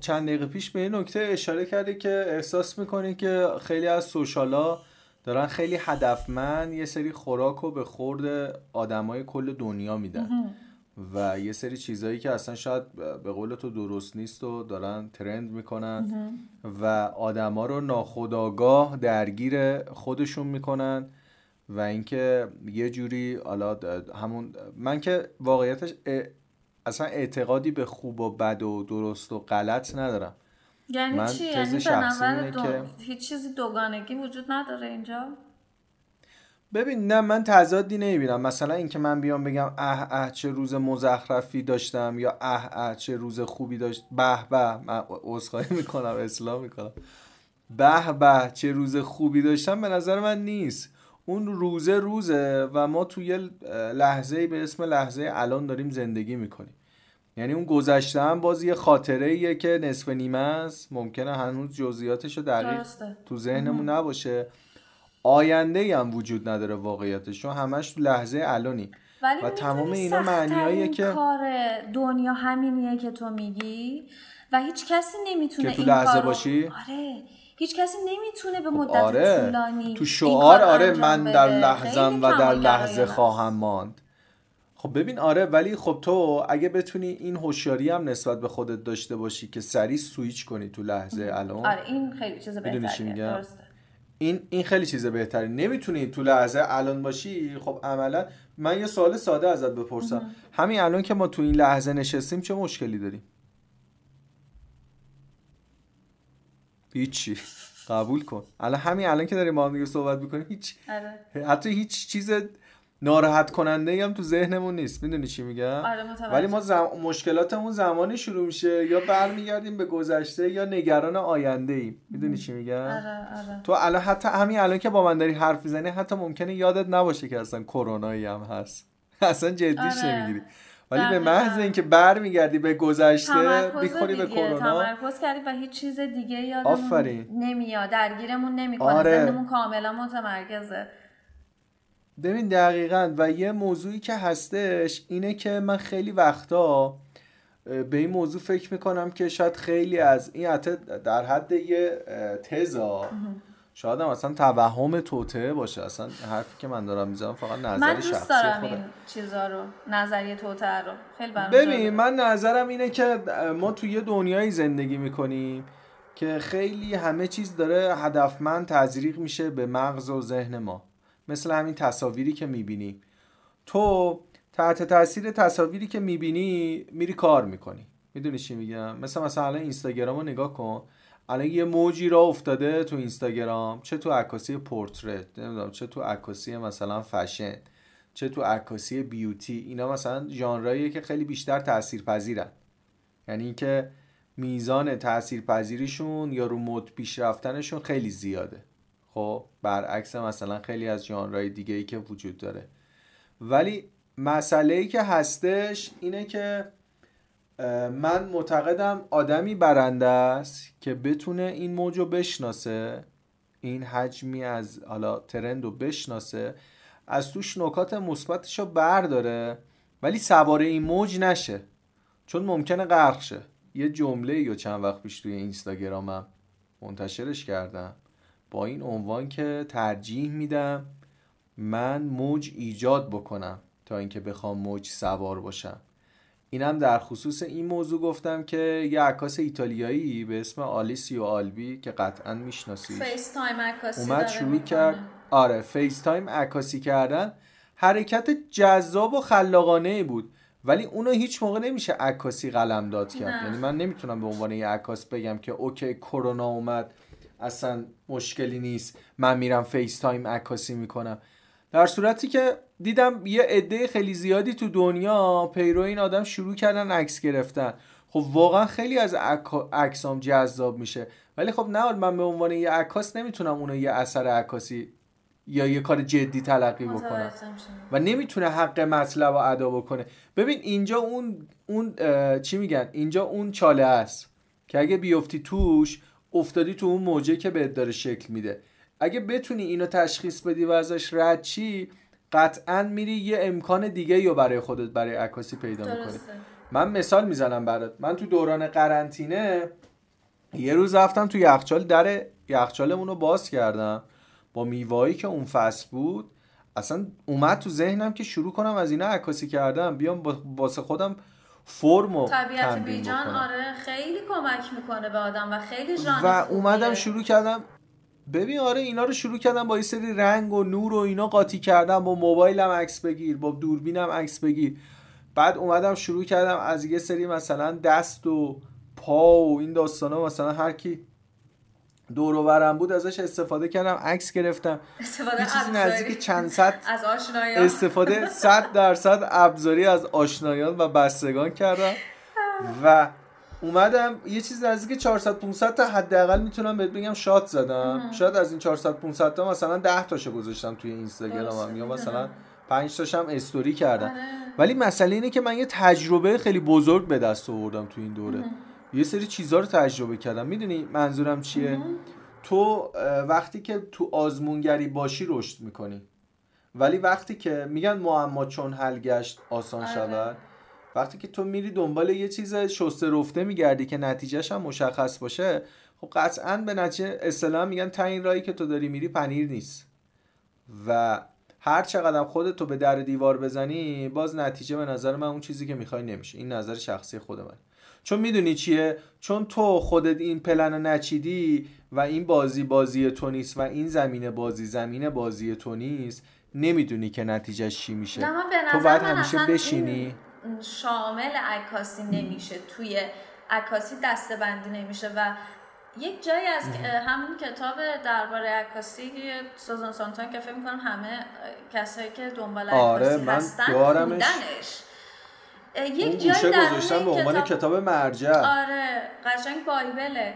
چند دقیقه پیش به این نکته اشاره کرده که احساس می‌کنی که خیلی از سوشالا دارن خیلی هدفمند یه سری خوراک رو به خورد آدمای کل دنیا میدن. و یه سری چیزایی که اصلا شاید به قول تو درست نیست و دارن ترند می‌کنن و آدما رو ناخداگاه درگیر خودشون می‌کنن و اینکه یه جوری حالا همون من که واقعیتش اصلا اعتقادی به خوب و بد و درست و غلط ندارم. یعنی من چی؟ یعنی به. که- هیچ چیزی دوگانگی وجود نداره اینجا؟ ببین نه من تضادی نمی‌بینم. مثلا اینکه من بیام بگم اه اه چه روز مزخرفی داشتم یا اه اه چه روز خوبی داشت. به به من عذرخواهی می‌کنم اصلاح می‌کنم. به به چه روز خوبی داشتم به نظر من نیست. اون روزه روزه و ما توی یه لحظه به اسم لحظه الان داریم زندگی می‌کنیم. یعنی اون گذشته هم باز یه خاطره ایه که نصف نیمه است. ممکنه هنوز جزئیاتش رو دقیق تو ذهنمون نباشه. آینده هم وجود نداره واقعیتش چون همش تو لحظه الانی ولی و تمام اینا معنیاییه که- کار دنیا همینیه که تو میگی و هیچ کسی نمی‌تونه که تو این لحظه کارو- باشی؟ آره هیچ کسی نمی‌تونه به مدت آره طولانی تو شعار آره من. در لحظم و در لحظه. خواهم ماند خب ببین آره ولی خب تو اگه بتونی این هوشیاری هم نسبت به خودت داشته باشی که سریع سویچ کنی تو لحظه الان آره این خیلی چیز بهتریه؟ درسته این این خیلی چیز بهتری. نمی‌تونی تو لحظه الان باشی خب عملا من یه سوال ساده ازت بپرسم. همین الان که ما تو این لحظه نشستیم چه مشکلی داریم؟ هیچی. قبول کن. الان همین الان که داریم با هم دیگه صحبت می‌کنیم هیچ. آره. حتی هیچ چیز ناراحت کننده ای هم تو ذهنمون نیست. می‌دونی چی میگم؟ آره ولی ما زم... مشکلاتمون زمانی شروع میشه یا برمیگردیم به گذشته یا نگران آینده ایم می‌دونی چی میگم؟ آره آره. تو الان حتی همین الان که با من داری حرف می‌زنی حتی ممکنه یادت نباشه که اصلا کرونایی هم هست. اصلا جدیش آره. نمی‌گیری. ولی به دقیقاً. محض اینکه برمیگردی به گذشته می‌خوری به کرونا. تمرکز کردی و هیچ چیز دیگه یادمون آفرین. نمیاد درگیرمون نمی‌کنه آره. کاملا متمرکزه. ببین دقیقا و یه موضوعی که هستش اینه که من خیلی وقتا به این موضوع فکر می‌کنم که شاید خیلی از این حتی در حد یه تزا شاید هم اصلا توهم توته باشه. اصلا حرفی که من دارم می‌زنم فقط نظر من دوست دارم این چیزا رو نظریه توته رو. خیلی ببین من نظرم اینه که ما توی یه دنیایی زندگی می‌کنیم که خیلی همه چیز داره هدفمند تزریق میشه به مغز و ذهن ما. مثل همین تصاویری که می‌بینی. تو تحت تاثیر تصاویری که می‌بینی میری کار می‌کنی. می‌دونی چی میگم؟ مثل مثلا الان اینستاگرام رو نگاه کن. الان یه موجی را افتاده تو اینستاگرام. چه تو عکاسی پورتریت نمی‌دونم چه تو عکاسی مثلا فشن چه تو عکاسی بیوتی. اینا مثلا ژانراییه که خیلی بیشتر تاثیرپذیرن. یعنی اینکه میزان تاثیرپذیریشون یا رو مد پیشرفتنشون خیلی زیاده. خب برعکس مثلا خیلی از ژانرهای دیگه ای که وجود داره. ولی مسئله ای که هستش اینه که من معتقدم آدمی برنده است که بتونه این موج رو بشناسه این حجمی از حالا ترند رو بشناسه از توش نکات مثبتش رو برداره ولی سوار این موج نشه. چون ممکنه غرق شه. یه جمله یا چند وقت پیش توی اینستاگرامم منتشرش کردم. با این عنوان که ترجیح میدم من موج ایجاد بکنم تا اینکه بخوام موج سوار باشم. اینم در خصوص این موضوع گفتم که یه عکاس ایتالیایی به اسم آلیسیو آلبی که قطعا می‌شناسی FaceTime عکاسی اومد شروع کرد. آره FaceTime عکاسی کردن. حرکت جذاب و خلاقانه بود ولی اونو هیچ موقع نمیشه عکاسی قلمداد کرد یعنی من نمی‌تونم به عنوان یه عکاس بگم که OK کرونا اومد. اصلا مشکلی نیست. من میرم FaceTime عکاسی می‌کنم. در صورتی که دیدم یه عده خیلی زیادی تو دنیا پیرو این آدم شروع کردن عکس گرفتن. خب واقعا خیلی از عکسام جذاب میشه. ولی خب نه من به عنوان یه عکاس نمی‌تونم اونو یه اثر عکاسی یا یه کار جدی تلقی بکنم. و نمی‌تونه حق مطلب رو ادا بکنه. ببین اینجا اون اون چی میگن؟ اینجا اون چاله است که اگه بیفتی توش افتادی تو اون موجه که بهت داره شکل میده. اگه بتونی اینو تشخیص بدی و ازش رد چی قطعا میری یه امکان دیگه یا برای خودت برای عکاسی پیدا می‌کنی. من مثال می‌زنم برات. من تو دوران قرنطینه یه روز رفتم تو یخچال در یخچالمون رو باز کردم. با میوایی که اون فصل بود اصلا اومد تو ذهنم که شروع کنم از اینا عکاسی کردم بیام واسه خودم فرم و طبیعت بیجان آره خیلی کمک می‌کنه به آدم و خیلی جان و اومدم شروع کردم. ببین آره اینا رو شروع کردم با یه سری رنگ و نور و اینا قاطی کردم. با موبایلم عکس بگیر با دوربینم عکس بگیر. بعد اومدم شروع کردم از یه سری مثلا دست و پا و این داستانا مثلا هر کی دور و بود ازش استفاده کردم عکس گرفتم. استفاده یه چیزی نزدیک چند صد از آشنایان. استفاده 100 درصد ابزاری از آشنایان و بستگان کردم. و اومدم یه چیز نزدیک 400 500 تا حداقل می‌تونم بهت بگم شات زدم. شاید از این 400 500 تا مثلا 10 تاشو گذاشتم توی اینستاگرامم یا مثلا 5 تاشم استوری کردم. آره. ولی مسئله اینه که من یه تجربه خیلی بزرگ به دست آوردم تو این دوره. یه سری چیزها رو تجربه کردم. می‌دونی منظورم چیه؟ تو وقتی که تو آزمونگری باشی رشد می‌کنی. ولی وقتی که میگن معما چون حل گشت آسان آره. شود. وقتی که تو میری دنبال یه چیز شسته رفته میگردی که نتیجهش هم مشخص باشه خب قطعا به نتیجه اصطلاح میگن تا این رایی که تو داری میری پنیر نیست. و هر چقدر خودت به در دیوار بزنی باز نتیجه به نظر من اون چیزی که می‌خوای نمیشه. این نظر شخصی خود من چون می‌دونی چیه؟ چون تو خودت این پلن رو نچیدی و این بازی بازی تو نیست و این زمینه بازی زمینه بازی تو نیست نمی‌دونی که نتیجه چی میشه. تو باید همیشه بشینی. شامل عکاسی نمیشه توی عکاسی دستبندی نمیشه و یک جایی از همون کتاب درباره عکاسی سوزان سانتان که فکر می‌کنم همه کسایی که دنبال آره عکاسی هستن خوندنش. یک جایی در گذاشتن به عنوان کتاب مرجع. آره قشنگ بایبله.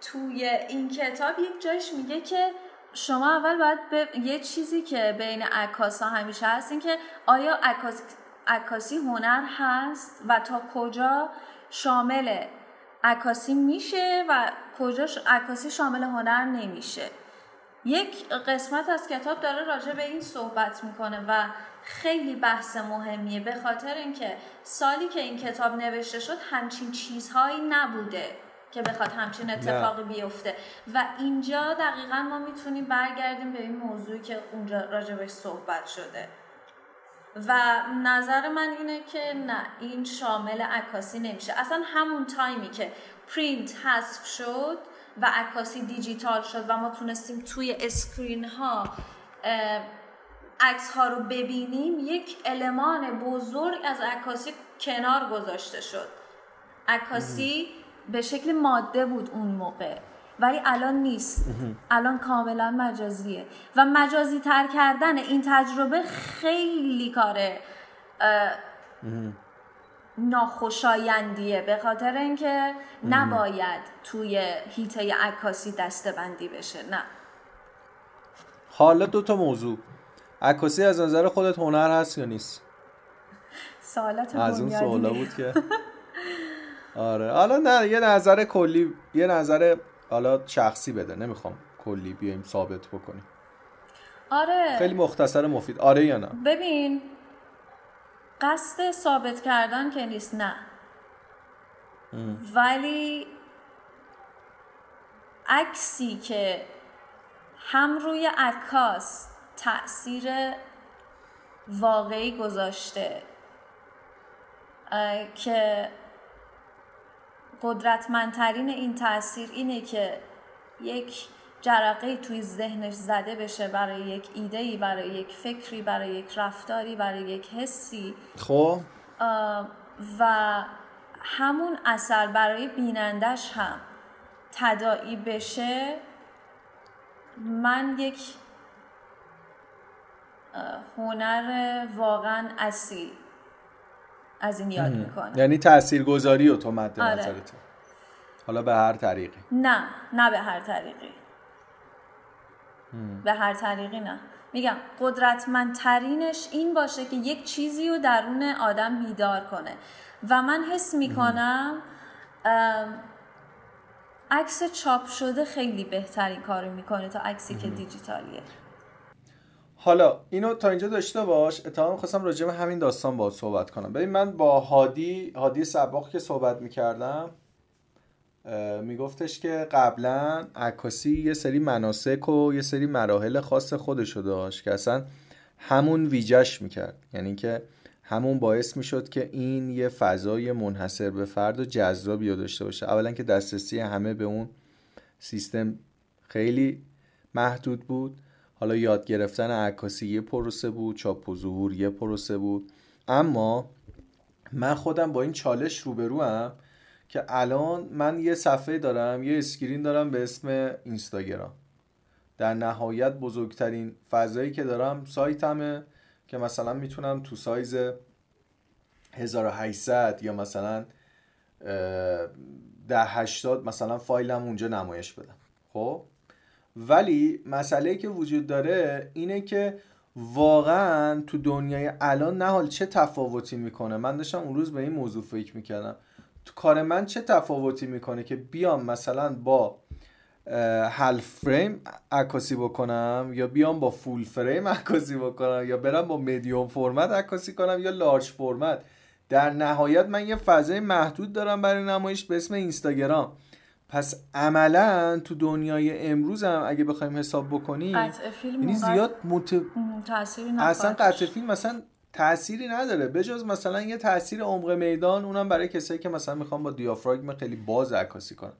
توی این کتاب یک جایش میگه که شما اول باید به یه چیزی که بین عکاسا همیشه هست این که آیا عکاسی عکاسی هنر هست و تا کجا شامل عکاسی میشه و کجا عکاسی شامل هنر نمیشه. یک قسمت از کتاب داره راجع به این صحبت می‌کنه و خیلی بحث مهمیه به خاطر اینکه سالی که این کتاب نوشته شد همچین چیزهایی نبوده که بخواد همچین اتفاقی بیفته. و اینجا دقیقا ما می‌تونیم برگردیم به این موضوعی که اونجا راجبش صحبت شده. و نظر من اینه که نه این شامل عکاسی نمیشه. اصلا همون time ی که پرینت حذف شد و عکاسی دیجیتال شد و ما تونستیم توی screen ها عکس ها رو ببینیم یک المان بزرگ از عکاسی کنار گذاشته شد. عکاسی به شکل ماده بود اون موقع ولی الان نیست. الان کاملا مجازیه. و مجازی تر کردن این تجربه خیلی کاره ناخوشایندیه. به خاطر اینکه نباید توی هیته عکاسی دستبندی بشه نه. حالا دو تا موضوع. عکاسی از نظر خودت هنر هست یا نیست؟ سوالات از اون سوالا بود که. آره. حالا نه یه نظر کلی یه نظر حالا شخصی بده. نمی‌خوام کلی بیایم ثابت بکنیم. آره. خیلی مختصر مفید. آره یا نه؟ ببین قصد ثابت کردن که نیست نه. ولی عکسی که هم روی عکاس تاثیر واقعی گذاشته که قدرتمندترین این تاثیر اینه که یک جرقه توی ذهنش زده بشه برای یک ایده برای یک فکری برای یک رفتاری برای یک حسی. خب. و همون اثر برای بینندش هم تداعی بشه. من یک هنر واقعا اصیل از این یاد می‌کنم. یعنی تاثیرگذاری و تو مد آره. نظرته. حالا به هر طریقی. نه نه به هر طریقی. به هر طریقی نه. میگم قدرتمندترینش این باشه که یک چیزی رو درون آدم بیدار کنه. و من حس می‌کنم عکس چاپ شده خیلی بهترین کارو می‌کنه تا عکسی که دیجیتالیه. حالا اینو تا اینجا داشته باش. اتفاقا خواستم راجع به همین داستان با صحبت کنم. ببین من با هادی هادی سباق که صحبت می‌کردم میگفتش که قبلا عکاسی یه سری مناسک و یه سری مراحل خاص خودشو داشت که اصلا همون ویجش می‌کرد. یعنی که همون باعث می‌شد که این یه فضای منحصر به فرد و جذابی داشته باشه. اولا که دسترسی همه به اون سیستم خیلی محدود بود. حالا یاد گرفتن عکاسی یه پروسه بود چاپ و ظهور یه پروسه بود. اما من خودم با این چالش روبروام که الان من یه صفحه دارم یه screen دارم به اسم اینستاگرام. در نهایت بزرگترین فضایی که دارم سایتمه که مثلا می‌تونم تو سایز 1800 یا مثلا ده 80 مثلا فایلم اونجا نمایش بدم. خب؟ ولی مسئله که وجود داره اینه که واقعا تو دنیای الان نه حال چه تفاوتی می‌کنه؟ من داشتم اون روز به این موضوع فکر می‌کردم. تو کار من چه تفاوتی می‌کنه که بیام مثلا با هالف فریم عکاسی بکنم یا بیام با فول فریم عکاسی بکنم یا برم با مدیوم فرمت عکاسی کنم یا لارج فرمت در نهایت من یه فضای محدود دارم برای نمایش به اسم اینستاگرام. پس عملا تو دنیای امروز هم اگه بخوایم حساب بکنیم قطع فیلم یعنی زیاد مت... تأثیری اصلا قطع فیلم مثلا تأثیری نداره. بجز مثلا یه تاثیر عمق میدان اونم برای کسایی که مثلا می‌خوام با دیافراگم خیلی باز عکاسی کنن.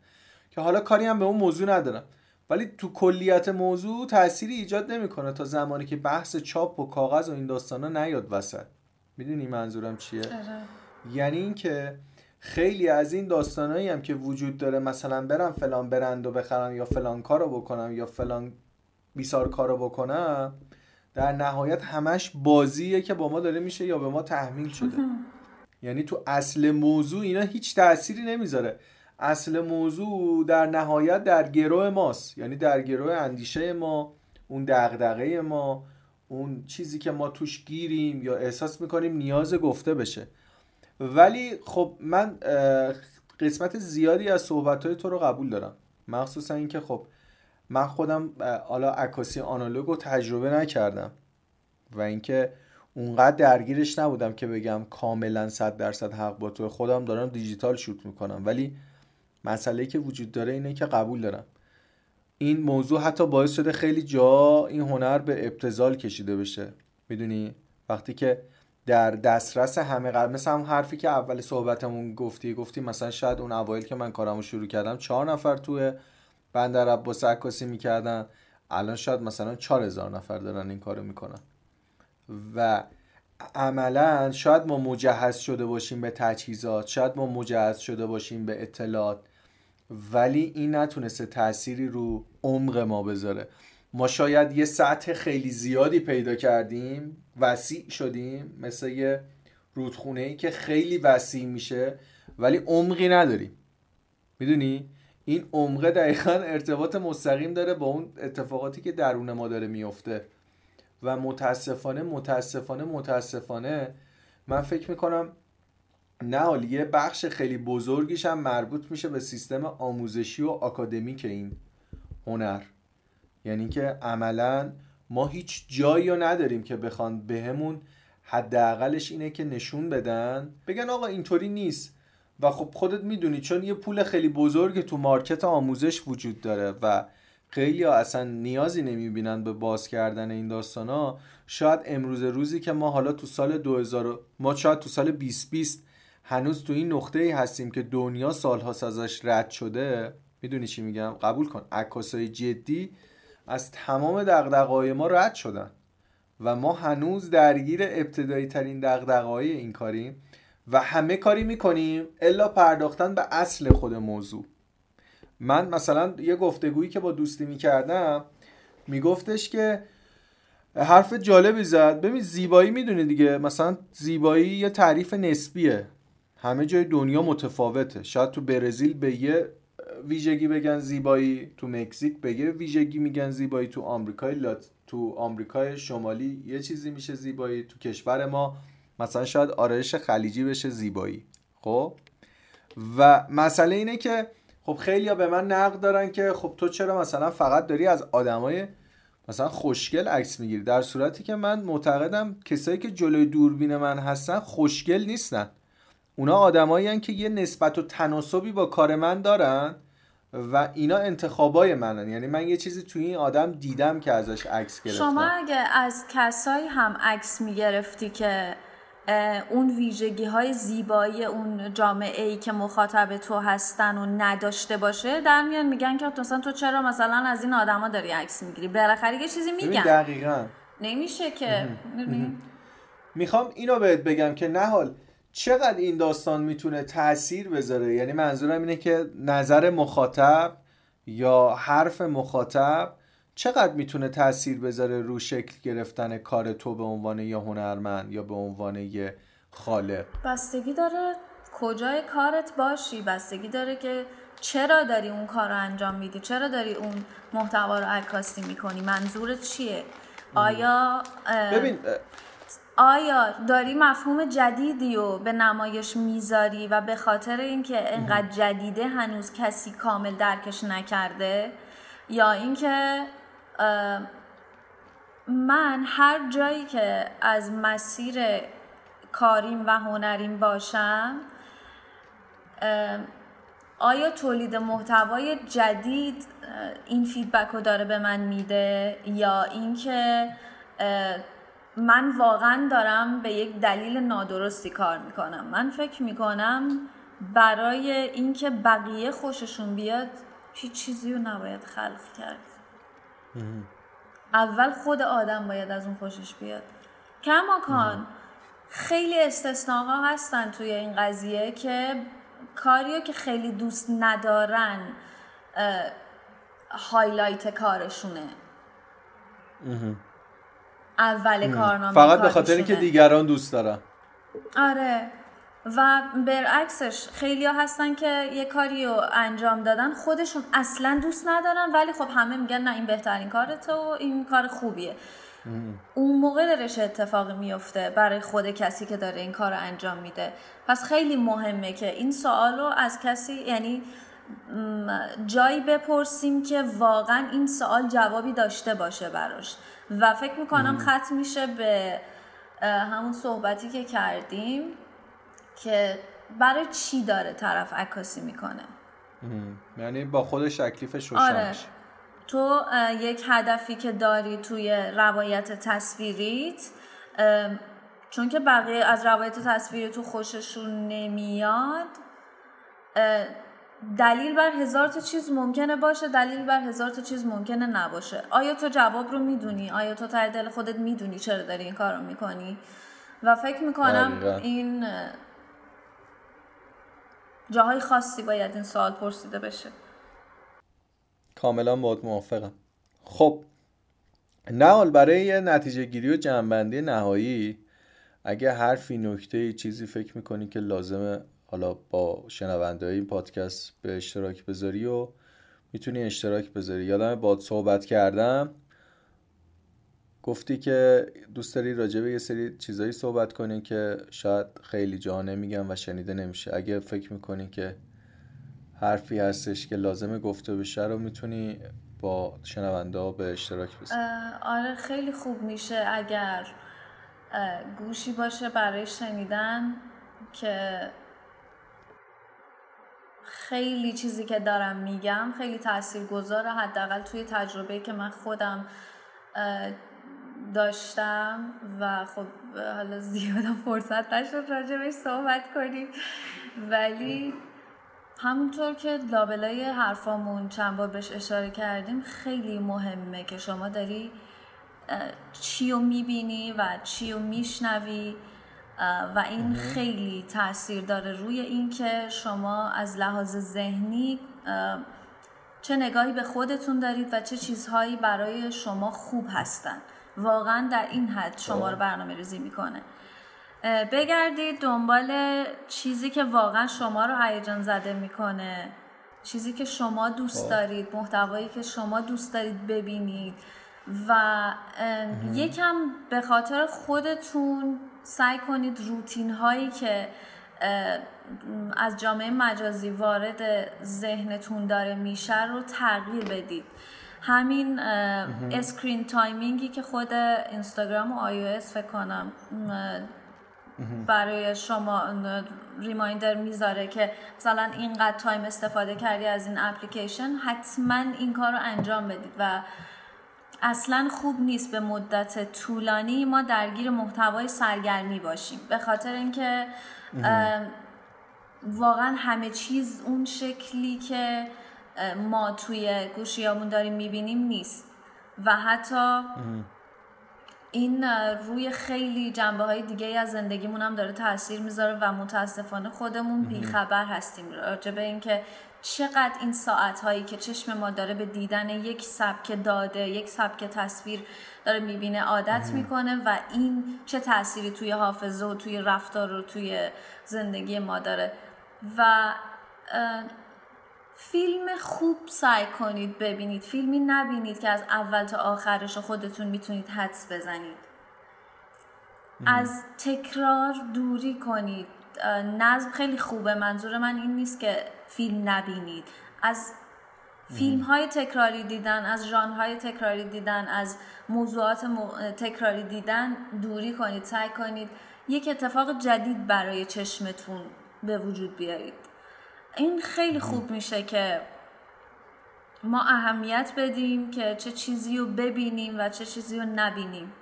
که حالا کاری هم به اون موضوع ندارم. ولی تو کلیت موضوع تأثیری ایجاد نمی‌کنه تا زمانی که بحث چاپ و کاغذ و این داستانا نیاد وسط. می‌دونی منظورم چیه؟ یعنی اینکه خیلی از این داستانایی هم که وجود داره مثلا برم فلان برند و بخرم یا فلان کارو بکنم یا فلان بیسار کارو بکنم در نهایت همش بازیه که با ما داره میشه یا به ما تحمیل شده. یعنی تو اصل موضوع اینا هیچ تأثیری نمی‌ذاره. اصل موضوع در نهایت در گروه ماست. یعنی در گروه اندیشه ما اون دغدغه ما اون چیزی که ما توش گیریم یا احساس می‌کنیم نیاز گفته بشه. ولی خب من قسمت زیادی از صحبت تو رو قبول دارم. مخصوصا اینکه خب من خودم حالا عکاسی آنالوگ رو تجربه نکردم و اینکه اونقدر درگیرش نبودم که بگم کاملا صد درصد حق با تو. خودم دارم دیجیتال شوت می‌کنم. ولی مسئله که وجود داره اینه که قبول دارم. این موضوع حتی باعث شده خیلی جا این هنر به ابتزال کشیده بشه. می‌دونی؟ وقتی که در دسترس همه قرار مثل هم حرفی که اول صحبتمون گفتی گفتی مثلا شاید اون اوایل که من کارمو شروع کردم چهار نفر توی بندر عباس عکاسی می‌کردن. الان شاید مثلا چهار هزار نفر دارن این کارو می‌کنن. و عملا شاید ما مجهز شده باشیم به تجهیزات شاید ما مجهز شده باشیم به اطلاعات ولی این نتونسته تأثیری رو عمق ما بذاره. ما شاید یه سطح خیلی زیادی پیدا کردیم وسیع شدیم مثل یه رودخونه ای که خیلی وسیع میشه ولی عمقی نداریم. می‌دونی؟ این عمقه دقیقا ارتباط مستقیم داره با اون اتفاقاتی که درون ما داره میفته و متاسفانه متاسفانه متاسفانه من فکر می‌کنم نه یه بخش خیلی بزرگیش هم مربوط میشه به سیستم آموزشی و آکادمیک این هنر. یعنی که عملا ما هیچ جایی رو نداریم که بخوان بهمون حداقلش اینه که نشون بدن. بگن آقا اینطوری نیست. و خب خودت می‌دونی چون یه پول خیلی بزرگ تو مارکت آموزش وجود داره و خیلی ها اصلا نیازی نمی‌بینن به باز کردن این داستان ها شاید امروز روزی که ما حالا تو سال 2000 ما شاید تو سال 2020 هنوز تو این نقطه ای هستیم که دنیا سالهاست ازش رد شده. می‌دونی چی میگم؟ قبول کن. عکاسای جدی از تمام دغدغه‌های ما رد شدن. و ما هنوز درگیر ابتدایی ترین دغدغه‌های این کاریم و همه کاری می‌کنیم الا پرداختن به اصل خود موضوع. من مثلا یه گفتگویی که با دوستی می‌کردم میگفتش که حرف جالبی زد. ببین زیبایی می‌دونی دیگه. مثلا زیبایی یه تعریف نسبیه. همه جای دنیا متفاوته. شاید تو برزیل به یه ویژگی بگن زیبایی تو مکزیک به یه ویژگی میگن زیبایی تو آمریکای لات تو آمریکای شمالی یه چیزی میشه زیبایی تو کشور ما. مثلا شاید آرایش خلیجی بشه زیبایی. خب؟ و مسئله اینه که خب خیلی به من نقد دارن که خب تو چرا مثلا فقط داری از آدمای مثلا خوشگل عکس می‌گیری؟ در صورتی که من معتقدم کسایی که جلوی دوربین من هستن خوشگل نیستن. اونا آدمایی که یه نسبت و تناسبی با کار من دارن. و اینا انتخابای منن. یعنی من یه چیزی توی این آدم دیدم که ازش عکس گرفتم. شما اگه از کسایی هم عکس می‌گرفتی که اون ویژگی های زیبایی اون جامعه ای که مخاطب تو هستن و نداشته باشه در میان میگن که مثلا تو چرا مثلا از این آدما داری عکس می‌گیری؟ بالاخره یه چیزی میگن. دقیقا. نمیشه که. می‌خوام اینو بهت بگم که نه حال چقدر این داستان می‌تونه تاثیر بذاره؟ یعنی منظورم اینه که نظر مخاطب یا حرف مخاطب چقدر می‌تونه تاثیر بذاره رو شکل گرفتن کار تو به عنوان یه هنرمند یا به عنوان یه خالق؟ بستگی داره کجای کارت باشی بستگی داره که چرا داری اون کار رو انجام میدی چرا داری اون محتوا رو عکاسی می‌کنی منظورت چیه؟ آیا ببین آیا داری مفهوم جدیدی رو به نمایش می‌ذاری و به خاطر اینکه انقدر جدیده هنوز کسی کامل درکش نکرده؟ یا اینکه من هر جایی که از مسیر کاریم و هنریم باشم آیا تولید محتوای جدید این فیدبک رو داره به من میده؟ یا اینکه من واقعا دارم به یک دلیل نادرستی کار می‌کنم. من فکر می‌کنم برای اینکه بقیه خوششون بیاد هیچ چیزی رو نباید خلق کرد. اول خود آدم باید از اون خوشش بیاد. کماکان خیلی استثناها هستن توی این قضیه که کاریو که خیلی دوست ندارن هایلایت کارشونه. اول کارنامه فقط به خاطر اینکه دیگران دوست دارن. آره. و برعکسش خیلی ها هستن که یه کاری رو انجام دادن خودشون اصلا دوست ندارن ولی خب همه میگن نه این بهترین کارته و این کار خوبیه. اون موقع درش اتفاقی میفته برای خود کسی که داره این کار رو انجام میده. پس خیلی مهمه که این سوال رو از کسی یعنی جایی بپرسیم که واقعا این سوال جوابی داشته باشه براش. و فکر می‌کنم ختم میشه به همون صحبتی که کردیم که برای چی داره طرف عکاسی می‌کنه. یعنی با خودش تکلیفش روشن آره. تو یک هدفی که داری توی روایت تصویریت چون که بقیه از روایت تصویری تو خوششون نمیاد دلیل بر هزار تا چیز ممکنه باشه دلیل بر هزار تا چیز ممکنه نباشه. آیا تو جواب رو می‌دونی؟ آیا تو ته دل خودت می‌دونی چرا داری این کار رو می‌کنی؟ و فکر می‌کنم این جاهای خاصی باید این سوال پرسیده بشه. کاملا باید موافقم. خب نه برای نتیجه گیری و جنبندی نهایی اگه حرفی نکته چیزی فکر می‌کنی که لازمه حالا با شنونده این پادکست به اشتراک بذاری و می‌تونی اشتراک بذاری. یادم باد صحبت کردم گفتی که دوست داری راجع به یه سری چیزایی صحبت کنی که شاید خیلی جا نمیگم و شنیده نمیشه. اگه فکر می‌کنی که حرفی هستش که لازمه گفته بشه رو می‌تونی با شنونده به اشتراک بذاری. آره خیلی خوب میشه اگر گوشی باشه برای شنیدن که خیلی چیزی که دارم میگم خیلی تأثیر گذاره حداقل توی تجربه که من خودم داشتم و خب حالا زیادم فرصت نشد راجبش صحبت کنیم. ولی همونطور که لابلای حرفامون چند بار بهش اشاره کردیم خیلی مهمه که شما داری چی رو می‌بینی و چی رو میشنوی. و این خیلی تاثیر داره روی اینکه شما از لحاظ ذهنی چه نگاهی به خودتون دارید و چه چیزهایی برای شما خوب هستن. واقعا در این حد شما رو برنامه ریزی می‌کنه. بگردید دنبال چیزی که واقعا شما رو هیجان زده می‌کنه. چیزی که شما دوست خب. دارید محتوایی که شما دوست دارید ببینید و یکم به خاطر خودتون سعی کنید روتین هایی که از جامعه مجازی وارد ذهنتون داره میشه رو تغییر بدید. همین screen timing ی که خود اینستاگرام و آی فکر کنم برای شما ریمایندر می‌ذاره که مثلا اینقدر تایم استفاده کردی از این اپلیکیشن حتما این کار رو انجام بدید و اصلا خوب نیست به مدت طولانی ما درگیر محتوای سرگرمی باشیم. به خاطر اینکه واقعا همه چیز اون شکلی که ما توی گوشیامون داریم می‌بینیم نیست. و حتی این روی خیلی جنبه های دیگه از زندگیمون هم داره تاثیر می‌ذاره و متاسفانه خودمون بیخبر هستیم. راجع به اینکه چقدر این ساعت هایی که چشم ما داره به دیدن یک سبک داده یک سبک تصویر داره می‌بینه عادت می‌کنه و این چه تأثیری توی حافظه و توی رفتار و توی زندگی ما داره. و فیلم خوب سعی کنید ببینید. فیلمی نبینید که از اول تا آخرش خودتون می‌تونید حدس بزنید. از تکرار دوری کنید. نظم خیلی خوبه. منظور من این نیست که فیلم نبینید. از فیلم های تکراری دیدن از ژانر های تکراری دیدن از موضوعات تکراری دیدن دوری کنید سعی کنید یک اتفاق جدید برای چشمتون به وجود بیارید. این خیلی خوب میشه که ما اهمیت بدیم که چه چیزی رو ببینیم و چه چیزی رو نبینیم.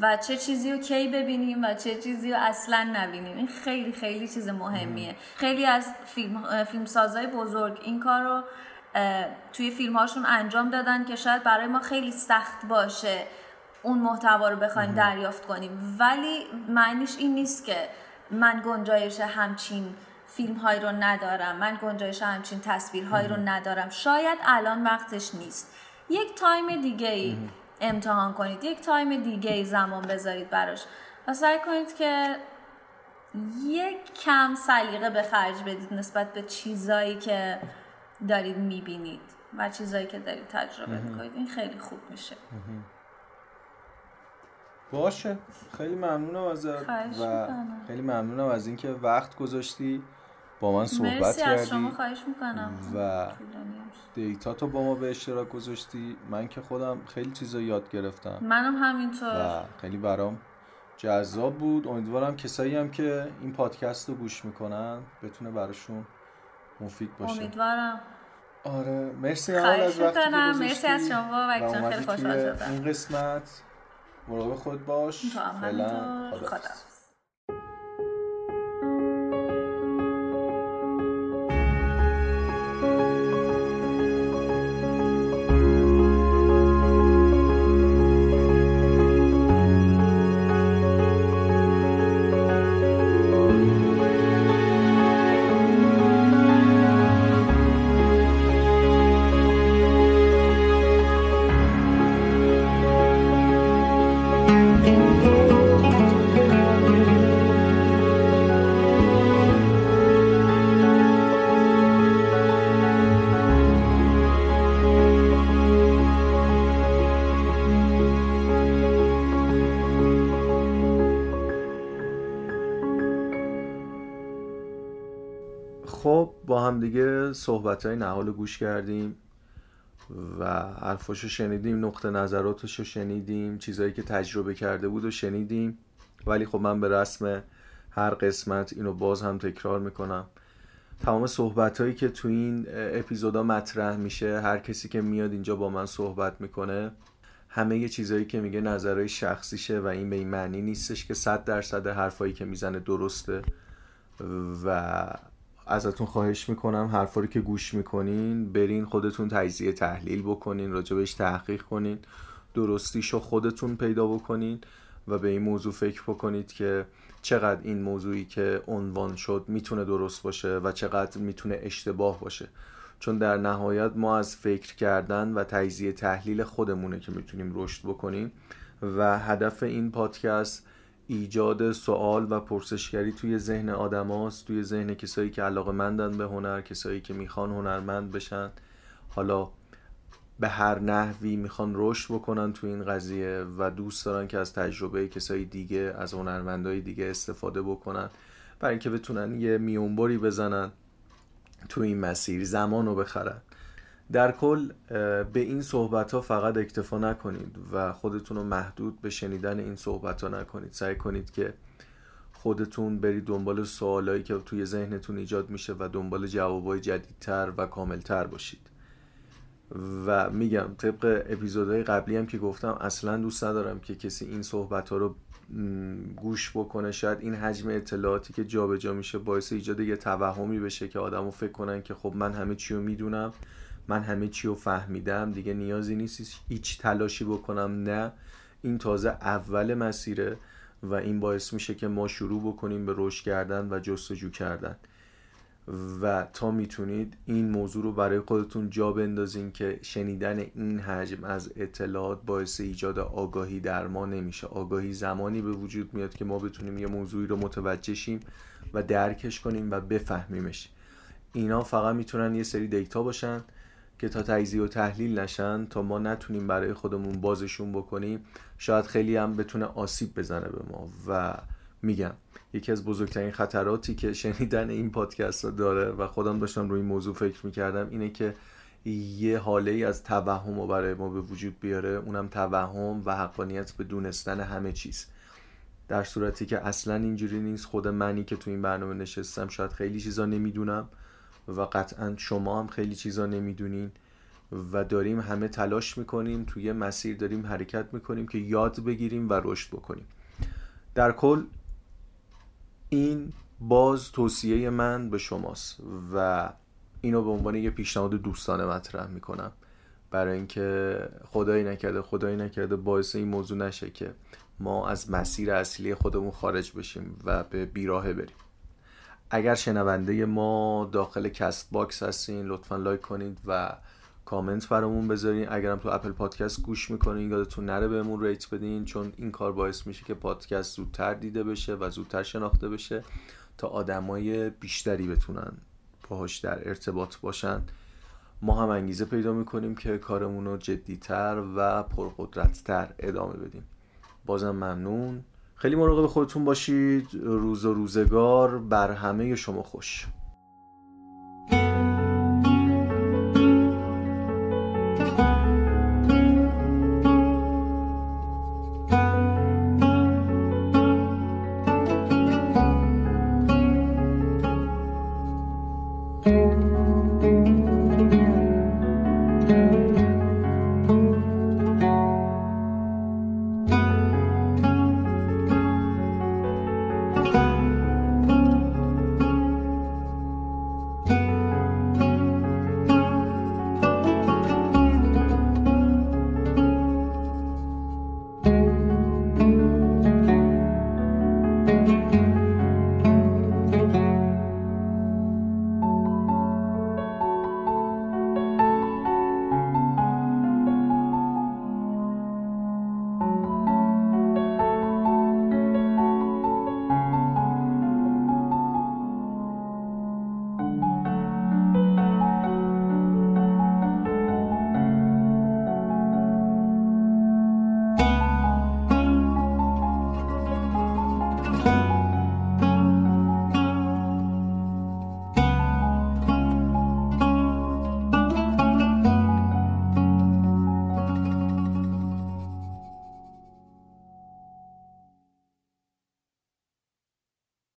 و چه چیزی رو کی ببینیم و چه چیزی رو اصلا نبینیم. این خیلی خیلی چیز مهمیه. خیلی از فیلم فیلمسازای بزرگ این کار رو توی فیلم هاشون انجام دادن که شاید برای ما خیلی سخت باشه اون محتوا رو بخوایم دریافت کنیم. ولی معنیش این نیست که من گنجایش همچین فیلم های رو ندارم من گنجایش همچین تصویرهایی رو ندارم. شاید الان وقتش نیست. یک time دیگه ای امتحان کنید. یک time دیگه ای زمان بذارید براش. و سعی کنید که یک کم سلیقه به خرج بدید نسبت به چیزایی که دارید می‌بینید و چیزایی که دارید تجربه می‌کنید. این خیلی خوب میشه. باشه. خیلی ممنونم ازت و خیلی ممنونم از اینکه وقت گذاشتی. با من صحبت مرسی کردی از شما خواهش می‌کنم. و دیتا تو با ما به اشتراک گذاشتی. من که خودم خیلی چیزا یاد گرفتم. منم همینطور. و خیلی برام جذاب بود. امیدوارم کسایی هم که این پادکست رو گوش می‌کنن بتونه براشون مفید باشه. امیدوارم. آره مرسی از وقتی که مرسی از شما و خیلی خوشحال شدم. این قسمت. مراقب خود باش. فعلا خداحافظ. خدا خب با هم دیگه صحبت های نهال رو گوش کردیم و حرفاشو شنیدیم نقطه نظراتشو شنیدیم چیزهایی که تجربه کرده بود و شنیدیم. ولی خب من به رسم هر قسمت اینو باز هم تکرار می‌کنم. تمام صحبت هایی که تو این اپیزودا مطرح میشه هر کسی که میاد اینجا با من صحبت می‌کنه همه یه چیزایی که میگه نظرهای شخصیشه و این به این معنی نیستش که صد درصد حرفایی که می‌زنه درسته و ازتون خواهش می‌کنم. حرفا رو که گوش می‌کنین برین خودتون تجزیه تحلیل بکنین راجبش تحقیق کنین درستیشو خودتون پیدا بکنین و به این موضوع فکر بکنید که چقدر این موضوعی که عنوان شد می‌تونه درست باشه و چقدر می‌تونه اشتباه باشه. چون در نهایت ما از فکر کردن و تجزیه تحلیل خودمونه که می‌تونیم رشد بکنیم و هدف این پادکست ایجاد سوال و پرسشگری توی ذهن آدماست توی ذهن کسایی که علاقه مندن به هنر کسایی که می‌خوان هنرمند بشن. حالا به هر نحوی می‌خوان رشد بکنن تو این قضیه و دوست دارن که از تجربه کسای دیگه از هنرمندای دیگه استفاده بکنن برای اینکه بتونن یه میونبری بزنن تو این مسیر زمان رو بخرن. در کل به این صحبت ها فقط اکتفا نکنید و خودتون رو محدود به شنیدن این صحبت ها نکنید. سعی کنید که خودتون برید دنبال سوالایی که توی ذهنتون ایجاد میشه و دنبال جوابای جدیدتر و کاملتر باشید. و میگم طبق اپیزودهای قبلی هم که گفتم اصلا دوست ندارم که کسی این صحبت ها رو گوش بکنه. شاید این حجم اطلاعاتی که جابجا جا میشه باعث ایجاد یه توهمی بشه که آدمو فکر کنن که خب من همه چی رو می‌دونم. من همه چی رو فهمیدم. دیگه نیازی نیست هیچ تلاشی بکنم. نه. این تازه اول مسیره و این باعث میشه که ما شروع بکنیم به رشد کردن و جستجو کردن. و تا می‌تونید این موضوع رو برای خودتون جا بندازین که شنیدن این حجم از اطلاعات باعث ایجاد آگاهی در ما نمیشه. آگاهی زمانی به وجود میاد که ما بتونیم یه موضوعی رو متوجه شیم و درکش کنیم و بفهمیمش. اینا فقط می‌تونن یه سری دیتا باشن. که تا تجزیه و تحلیل نشن تا ما نتونیم برای خودمون بازشون بکنیم شاید خیلی هم بتونه آسیب بزنه به ما. و میگم یکی از بزرگترین خطراتی که شنیدن این پادکست رو داره و خودم داشتم روی این موضوع فکر می‌کردم اینه که یه حاله ای از توهم رو برای ما به وجود بیاره. اونم توهم و حقانیت به دونستن همه چیز. در صورتی که اصلا اینجوری نیست. خود منی که تو این برنامه نشستم شاید خیلی چیزا نمی‌دونم. و قطعا شما هم خیلی چیزا نمی‌دونین و داریم همه تلاش می‌کنیم توی مسیر داریم حرکت می‌کنیم که یاد بگیریم و رشد بکنیم. در کل این باز توصیه من به شماست و اینو به عنوان یه پیشنهاد دوستانه مطرح می‌کنم. برای اینکه خدایی نکرده خدایی نکرده باعث این موضوع نشه که ما از مسیر اصلی خودمون خارج بشیم و به بیراهه بریم. اگر شنونده ما داخل Castbox هستین لطفا لایک کنید و کامنت برامون بذارین. اگرم تو Apple Podcast گوش می‌کنین یادتون نره بهمون rate بدین چون این کار باعث میشه که پادکست زودتر دیده بشه و زودتر شناخته بشه تا آدمای بیشتری بتونن باهاش در ارتباط باشن. ما هم انگیزه پیدا می‌کنیم که کارمون رو جدیتر و پرقدرتتر ادامه بدیم. بازم ممنون. خیلی مراقب خودتون باشید. روز و روزگار بر همه شما خوش.